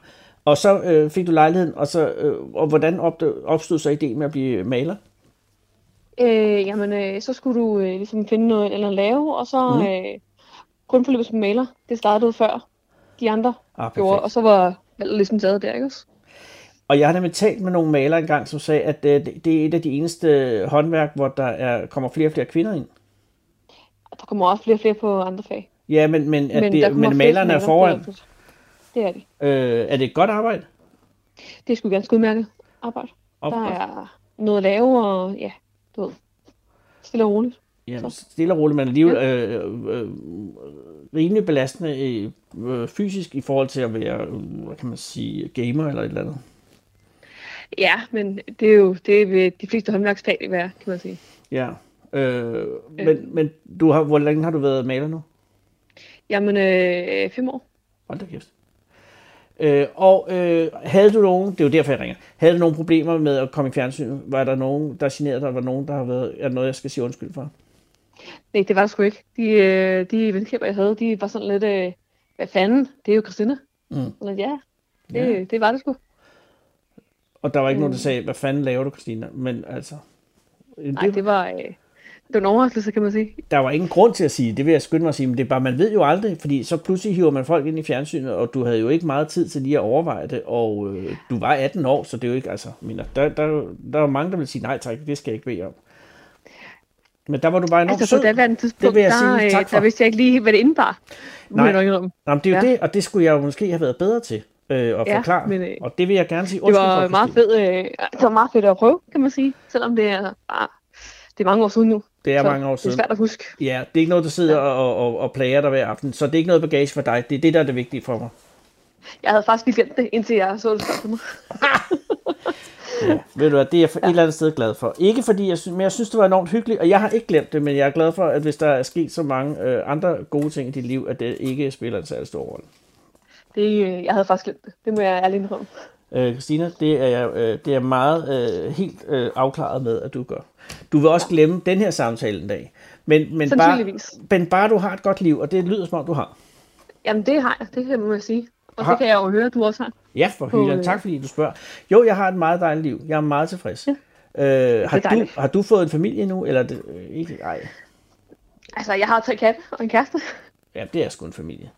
Og så øh, fik du lejligheden, og, så, øh, og hvordan opstod, så ideen med at blive maler? Øh, jamen, øh, så skulle du øh, ligesom finde noget eller lave, og så mm. øh, grundforløbet som maler, det startede før de andre Ah, gjorde, og så var valget ligesom taget der, ikke også? Og jeg har nemlig talt med nogle malere engang, som sagde, at øh, det, det er et af de eneste håndværk, hvor der er, kommer flere og flere kvinder ind. Der kommer også flere og flere på andre fag. Ja, men, men, at der det, men malerne er foran. Er, det er det. Øh, er det et godt arbejde? Det er sgu ganske udmærket arbejde. Op, Der er noget at lave, og ja, du ved, stille og roligt. Ja, stille og roligt, men alligevel øh, øh, rimelig belastende øh, fysisk i forhold til at være, øh, hvad kan man sige, gamer eller et eller andet. Ja, men det er jo det vil de fleste håndværksfag være, kan man sige. Ja, Øh, men, men du har, hvor længe har du været maler nu? Jamen, øh, fem år. Hold da kæft. Øh, og øh, havde du nogen, det er jo derfor, jeg ringer, havde du nogen problemer med at komme i fjernsynet? Var der nogen, der generede dig? Var nogen, der har været, er der noget, jeg skal sige undskyld for? Nej, det var der sgu ikke. De, øh, de venskaber, jeg havde, de var sådan lidt, øh, hvad fanden, det er jo Christina. Mm. Sådan, ja, det, ja. det var det sgu. Og der var ikke mm. nogen, der sagde, hvad fanden laver du, Christina? Men altså... Nej, det var, øh, det var en overraskelse, kan man sige. Der var ingen grund til at sige, det vil jeg skynde mig at sige, men det er bare, man ved jo aldrig, fordi så pludselig hiver man folk ind i fjernsynet, og du havde jo ikke meget tid til lige at overveje det, og øh, du var 18 år, så det er jo ikke, altså, mener, der, der, der er mange, der vil sige, nej tak, det skal jeg ikke bede om. Men der var du bare enormt Altså på sød. daværende tidspunkt, Det vil jeg der, sige øh, tak for. der vidste jeg ikke lige, hvad det indebar. Nej. Nej. Men det er jo Ja. det, og det skulle jeg jo måske have været bedre til øh, at Ja, forklare, men, øh, og det vil jeg gerne sige Det undskyld var for, meget fedt, øh, det var meget fedt at prøve, kan man sige. Selvom det er, bare, det er mange år siden nu. Det er så mange år Det er siden. svært at huske. Ja, det er ikke noget, der sidder og, og, og plager dig hver aften, så det er ikke noget bagage for dig. Det er det, der er det vigtige for mig. Jeg havde faktisk lige glemt det, indtil jeg så det for mig. Ja, ved du hvad, det er jeg for et eller andet sted glad for. Ikke fordi, jeg synes, men jeg synes, det var enormt hyggeligt, og jeg har ikke glemt det, men jeg er glad for, at hvis der er sket så mange øh, andre gode ting i dit liv, at det ikke spiller en særlig stor rolle. Det, øh, jeg havde faktisk glemt det. Det må jeg ærligt indrømme. Øh, Christina, det er jeg øh, det er meget øh, helt øh, afklaret med, at du gør. Du vil også glemme den her samtale en dag. Men, men, bare, men bare du har et godt liv, og det lyder som om, du har. Jamen, det har jeg. Det kan må jeg sige. Og Har- det kan jeg jo høre, at du også har. Ja, for På, hylden. øh, Tak fordi du spørger. Jo, jeg har et meget dejligt liv. Jeg er meget tilfreds. Ja. Øh, har, du, har du fået en familie nu? Eller er det, øh, ikke? Ej. Altså, jeg har tre katte og en kæreste. Ja, det er sgu en familie.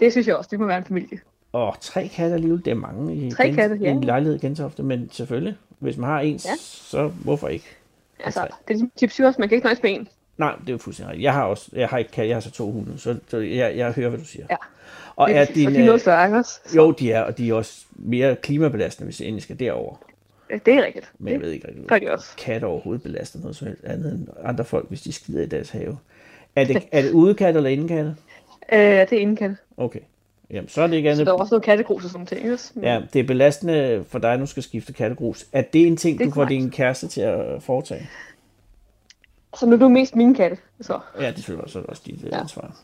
Det synes jeg også, det må være en familie. Og tre katte alligevel, det er mange i, Tre Gen- katte, ja. i en lejlighed i Gentofte, men selvfølgelig, hvis man har en, ja. Så hvorfor ikke? Altså, det er ligesom chips også, man kan ikke nøjes med en. Nej, det er jo fuldstændig rigtigt. Jeg har også, jeg har ikke katte, jeg har så to hunde, så, så jeg, jeg hører, hvad du siger. Ja. Og er og din, de er noget øh, større, ikke også? jo, de er, og de er også mere klimabelastende, hvis endelig skal derover. Ja, Det er rigtigt. Men jeg ved ikke rigtig, gør de også. katte overhovedet belaster noget som helst andet end andre folk, hvis de skider i deres have. Er det, er det udekatte eller indekatte? Øh, det er indekatte. Okay. Jamen, så er det ikke Så andet. der er også noget kattegrus og sådan ting, også? Men Ja, det er belastende for dig, du skal skifte kattegrus. Er det en ting, Det du får din kæreste til at foretage? Så nu er du mest min katte, så. Ja, det er selvfølgelig også, også dit ja. Ja. ansvar.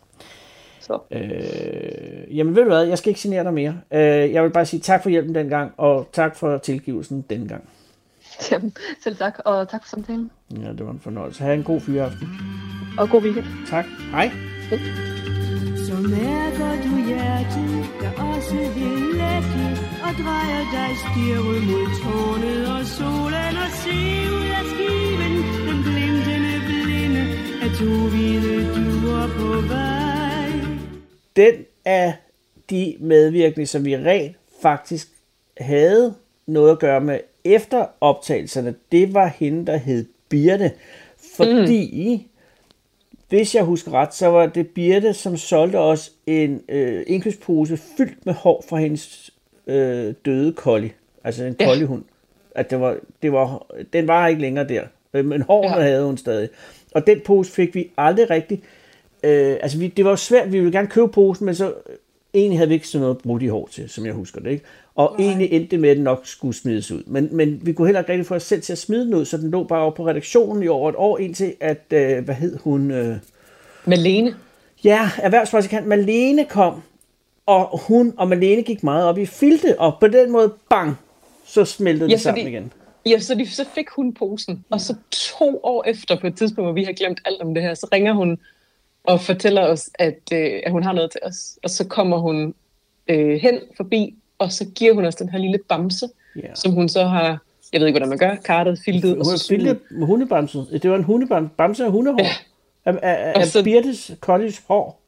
Så. Øh, jamen ved du hvad, jeg skal ikke genere dig mere. Øh, jeg vil bare sige tak for hjælpen dengang, og tak for tilgivelsen dengang. Jamen, selv tak, og tak for samtalen. Ja, det var en fornøjelse. Ha' en god fyreaften. Og god weekend. Tak. Hej. Så mærker du hjertet, der også vil lette Og drejer dig stirret mod tårnet og solen Og se ud af skiven, den glimtende blinde Af to hvide duer på vej Den af de medvirkende, som vi rent faktisk havde noget at gøre med efter optagelserne, det var hende, der hed Birte. Fordi, mm. hvis jeg husker ret, så var det Birte, som solgte os en øh, indkøbspose fyldt med hår fra hendes øh, døde collie. Altså en Ja. colliehund. At det var, det var, den var ikke længere der. Men hårene ja. Havde hun stadig. Og den pose fik vi aldrig rigtig... Øh, altså, vi, det var jo svært. Vi ville gerne købe posen, men så... øh, Egentlig havde vi ikke sådan noget brugt i hår til, som jeg husker det, ikke? Og Nej. egentlig endte det med, at den nok skulle smides ud. Men, men vi kunne heller ikke rigtig få os selv til at smide den ud, så den lå bare oppe på redaktionen i over et år, indtil at, øh, hvad hed hun? Øh, Malene. ja, erhvervspraktikant Malene kom, og hun og Malene gik meget op i filte, og på den måde, bang, så smeltede Ja, det sammen fordi- igen. Ja, så, de, så fik hun posen, og så to år efter, på et tidspunkt, hvor vi har glemt alt om det her, så ringer hun og fortæller os, at, øh, at hun har noget til os. Og så kommer hun øh, hen forbi, og så giver hun os den her lille bamse, Ja. som hun så har, jeg ved ikke, hvordan man gør, kartet, filtet, og Hun så har syet. spillet med hundebamse. Det var en hundebamse bamse af hundehår. Ja. Af, af, Og af så- Birtes Collies hår.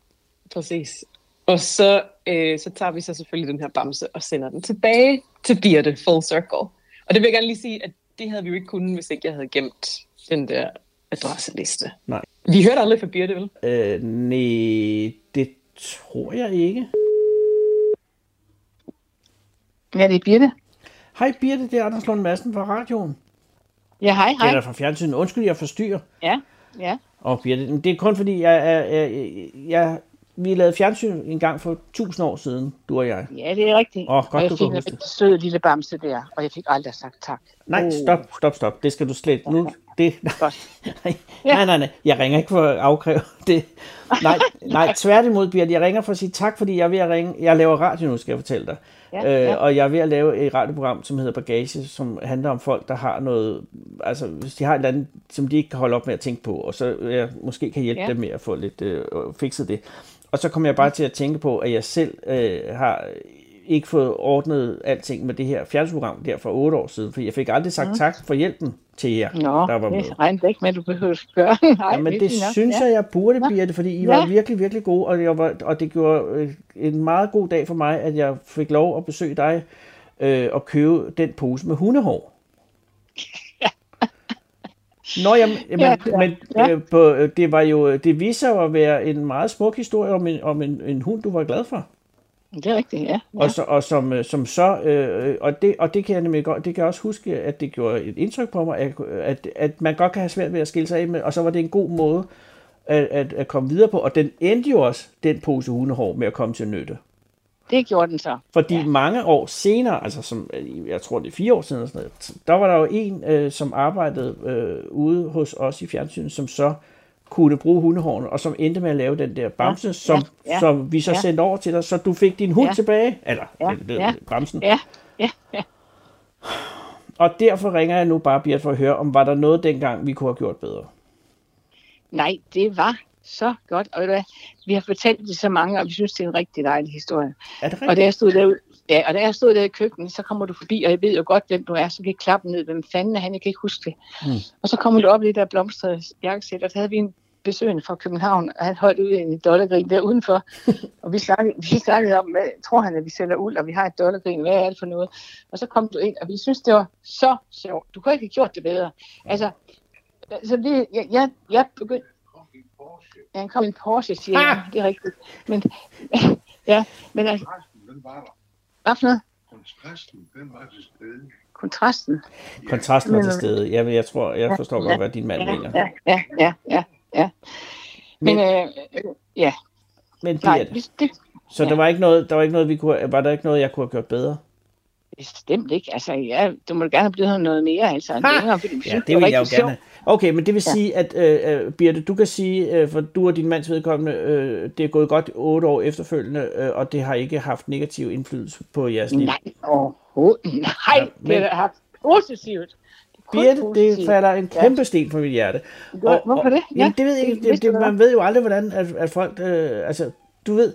Præcis. Og så, øh, så tager vi så selvfølgelig den her bamse og sender den tilbage til Birte, full circle. Og det vil jeg gerne lige sige, at det havde vi jo ikke kunnet, hvis ikke jeg havde gemt den der adresseliste. Nej. Vi hørte aldrig fra Birte, vel? Øh, nej, det tror jeg ikke. Ja, det er Birte. Hej Birte, det er Anders Lund Madsen fra radioen. Ja, hej, hej. Eller fra fjernsynet. Undskyld, jeg forstyrrer. Ja, ja. Og Birte, det er kun fordi, jeg, jeg, jeg, jeg, vi lavede fjernsyn en gang for tusind år siden, du og jeg. Ja, det er rigtigt. Åh, godt, og jeg du fik en det. sød lille bamse der, og jeg fik aldrig sagt tak. Nej, Oh. stop, stop, stop. Det skal du slet nu. Det, nej, nej, nej, nej, jeg ringer ikke for at afkræve det. Nej, nej, tværtimod, Birte, jeg ringer for at sige tak, fordi jeg er ved at ringe. Jeg laver radio nu, skal jeg fortælle dig. Ja, ja. Øh, og jeg er ved at lave et radioprogram, som hedder Bagage, som handler om folk, der har noget, altså hvis de har et eller andet, som de ikke kan holde op med at tænke på, og så jeg måske kan hjælpe Ja. dem med at få lidt øh, fikset det. Og så kommer jeg bare til at tænke på, at jeg selv øh, har ikke fået ordnet alting med det her fjernsynsprogram der for otte år siden, for jeg fik aldrig sagt Mm. tak for hjælpen til jer, Nå, der var med. det ikke med, du behøver at gøre. Nej, Ja, men er det nok. synes ja. jeg, jeg burde, Nå. Birte, fordi I Ja. var virkelig, virkelig gode, og, jeg var, og det gjorde øh, en meget god dag for mig, at jeg fik lov at besøge dig øh, og købe den pose med hundehår. Nå, jamen, jamen, Ja, ja, ja, men ja. øh, på, øh, det var jo, det viste sig at være en meget smuk historie om en, om en, en hund, du var glad for. Det er rigtigt, ja. ja. Og, så, og som, øh, som så, øh, og, det, og det kan jeg nemlig godt, det kan jeg også huske, at det gjorde et indtryk på mig, at, at, at man godt kan have svært ved at skille sig af med, og så var det en god måde at, at, at komme videre på, og den endte jo også, den pose hundehår, med at komme til nytte. Det gjorde den så. Fordi ja. mange år senere, altså som, jeg tror det er fire år siden, sådan noget, der var der jo en, øh, som arbejdede øh, ude hos os i fjernsynet, som så kunne bruge hundehårene, og som endte med at lave den der bamse, Ja, som, ja, ja, som vi så ja. sendte over til dig, så du fik din hund Ja. tilbage, eller Ja, den, den, ja. bamsen. Ja, ja, ja. Og derfor ringer jeg nu bare, Bjert, for at høre, om var der noget dengang, vi kunne have gjort bedre. Nej, det var så godt. Og vi har fortalt det så mange, og vi synes, det er en rigtig dejlig historie. Er det Og da jeg stod der, ja, og da jeg stod der i køkkenet, så kommer du forbi, og jeg ved jo godt, hvem du er, så kan jeg klappe ned, hvem fanden er han, jeg kan ikke huske det. Hmm. Og så kommer du op i det der blomstrede jakkesæt, og så havde vi en besøgende fra København, og han holdt ud i en dollargrin der udenfor. og vi snakkede, vi snakkede om, hvad tror han, at vi sælger uld, og vi har et dollargrin, hvad er det for noget? Og så kom du ind, og vi synes, det var så sjovt. Du kunne ikke have gjort det bedre. Altså, så det, jeg, jeg, jeg begyndte... Ja, han kom i en Porsche, siger jeg. Det er rigtigt. Men, ja, men altså. Hvad for noget? Kontrasten, den var til stede. Kontrasten. Kontrasten var til stede. Jeg, jeg tror, jeg forstår Ja, godt, hvad din mand ja, mener. Ja, ja, ja, ja, ja. Men, Men- øh, øh, ja, Men nej, Bjert, vi- det, så der var ikke noget, der var ikke noget, vi kunne, var der ikke noget, jeg kunne have gjort bedre? Bestemt ikke. Altså, ja, du må gerne have blevet noget mere, altså. Ha! længere, fordi vi Ja, det vil jeg jo gerne. Okay, men det vil Ja. sige, at øh, øh, Birte, du kan sige, øh, for du og din mands vedkommende, øh, det er gået godt otte år efterfølgende, øh, og det har ikke haft negativ indflydelse på jeres liv. Nej, overhovedet. Nej, Ja, ja, men- det har haft positivt. Det Birte, det falder en kæmpe sten for mit hjerte. Hvor- hvorfor det? Jamen, det ved jeg ikke. det Det, det, man ved jo aldrig, hvordan at, at folk... Øh, altså, du ved,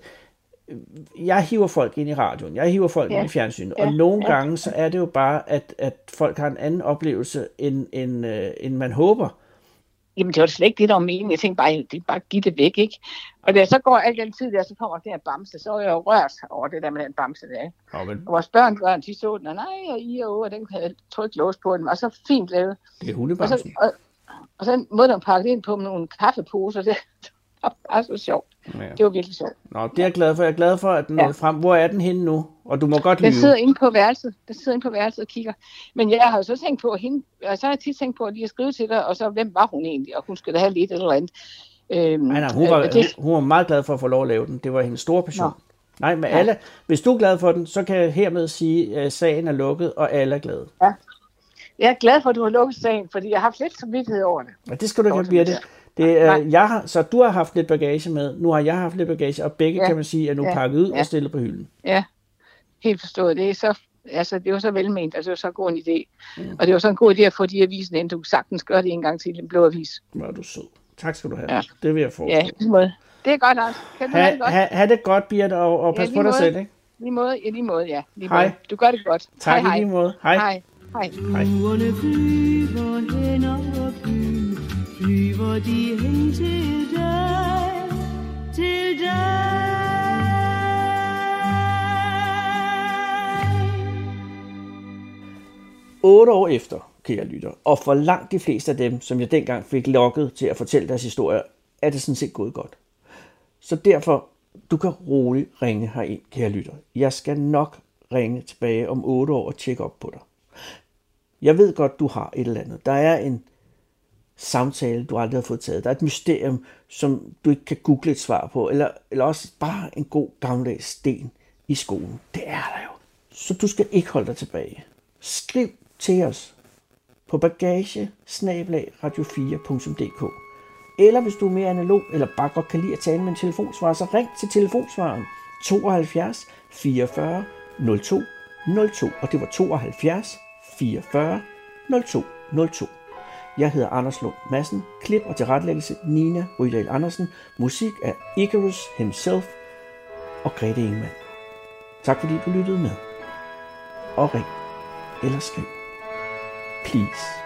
jeg hiver folk ind i radioen, jeg hiver folk Ja. ind i fjernsynet, Ja, og nogle ja. gange så er det jo bare, at, at folk har en anden oplevelse, end, end, øh, end man håber. Jamen, det var slet ikke det, der var meningen. Jeg tænkte bare, det bare give det væk, ikke? Og da jeg så går al den tid der, så kommer der en bamse, så er jeg jo rørt over det der med den bamse der, ikke? Nå, men Og vores børn, børn de så den, og nej, og I og og den havde trykt lås på, den var så fint lavet. det er Og hundebamsen. så, og, og så måde, den pakket ind på med nogle kaffeposer, det var bare så sjovt. Ja. Det var virkelig sjovt. Nå, det er jeg glad for. Jeg er glad for, at den Ja. nåede frem. Hvor er den henne nu? Og du må godt Den sidder lyve. inde på værelset. Den sidder inde på værelset og kigger. Men jeg har jo så tænkt på, at hende, og så har jeg tit tænkt på at lige at skrive til dig, og så hvem var hun egentlig, og hun skulle da have lidt eller andet. Øhm, Nej, nej, hun var, øh, det, hun, hun var meget glad for at få lov at lave den. Det var hendes store passion. Nå. Nej, men Ja. alle, hvis du er glad for den, så kan jeg hermed sige, at sagen er lukket, og alle er glade. jeg er glad for, at du har lukket sagen, fordi jeg har haft lidt samvittighed over det. Og det skal du ikke have, Birte. Det, øh, jeg har, så du har haft lidt bagage med, nu har jeg haft lidt bagage, og begge Ja. kan man sige, er nu Ja. pakket ud Ja. og stillet på hylden. Ja, helt forstået. Det er så, altså, det var så velment, altså det var så god en idé. Mm. Og det var så en god idé at få de avisen ind. Du kunne sagtens gøre det en gang til i en blå avis. Hvor er du sød. Tak skal du have. Ja. Det vil jeg få. Ja, måde. Det er godt, Lars. Kan du have Ha, det godt? ha, ha det godt, Birte, og, og Ja, pas lige på dig selv. Ikke? Lige måde, ja, lige måde, ja. Lige Hej. Måde. Du gør det godt. Tak hej, i lige måde. Hej. Hej. Hej. Hej. Flyver de hen til dig, til dig. Otte år efter, kære lytter, og for langt de fleste af dem, som jeg dengang fik lokket til at fortælle deres historier, er det sådan set gået godt. Så derfor, du kan roligt ringe herind, kære lytter. Jeg skal nok ringe tilbage om otte år og tjekke op på dig. Jeg ved godt, du har et eller andet. Der er en samtale, du aldrig har fået taget. Der er et mysterium, som du ikke kan google et svar på, eller, eller også bare en god gammeldags sten i skolen. Det er der jo. Så du skal ikke holde dig tilbage. Skriv til os på bagage radio4.dk. Eller hvis du er mere analog, eller bare godt kan lide at tale med en telefonsvarer, så ring til telefonsvaren 72 44 02 02, og det var 72 44 02 02. Jeg hedder Anders Lund Madsen, klip og tilrettelæggelse Nina Rydal Andersen, musik af Icarus himself og Grete Ingemann. Tak fordi du lyttede med. Og ring eller skriv. Please.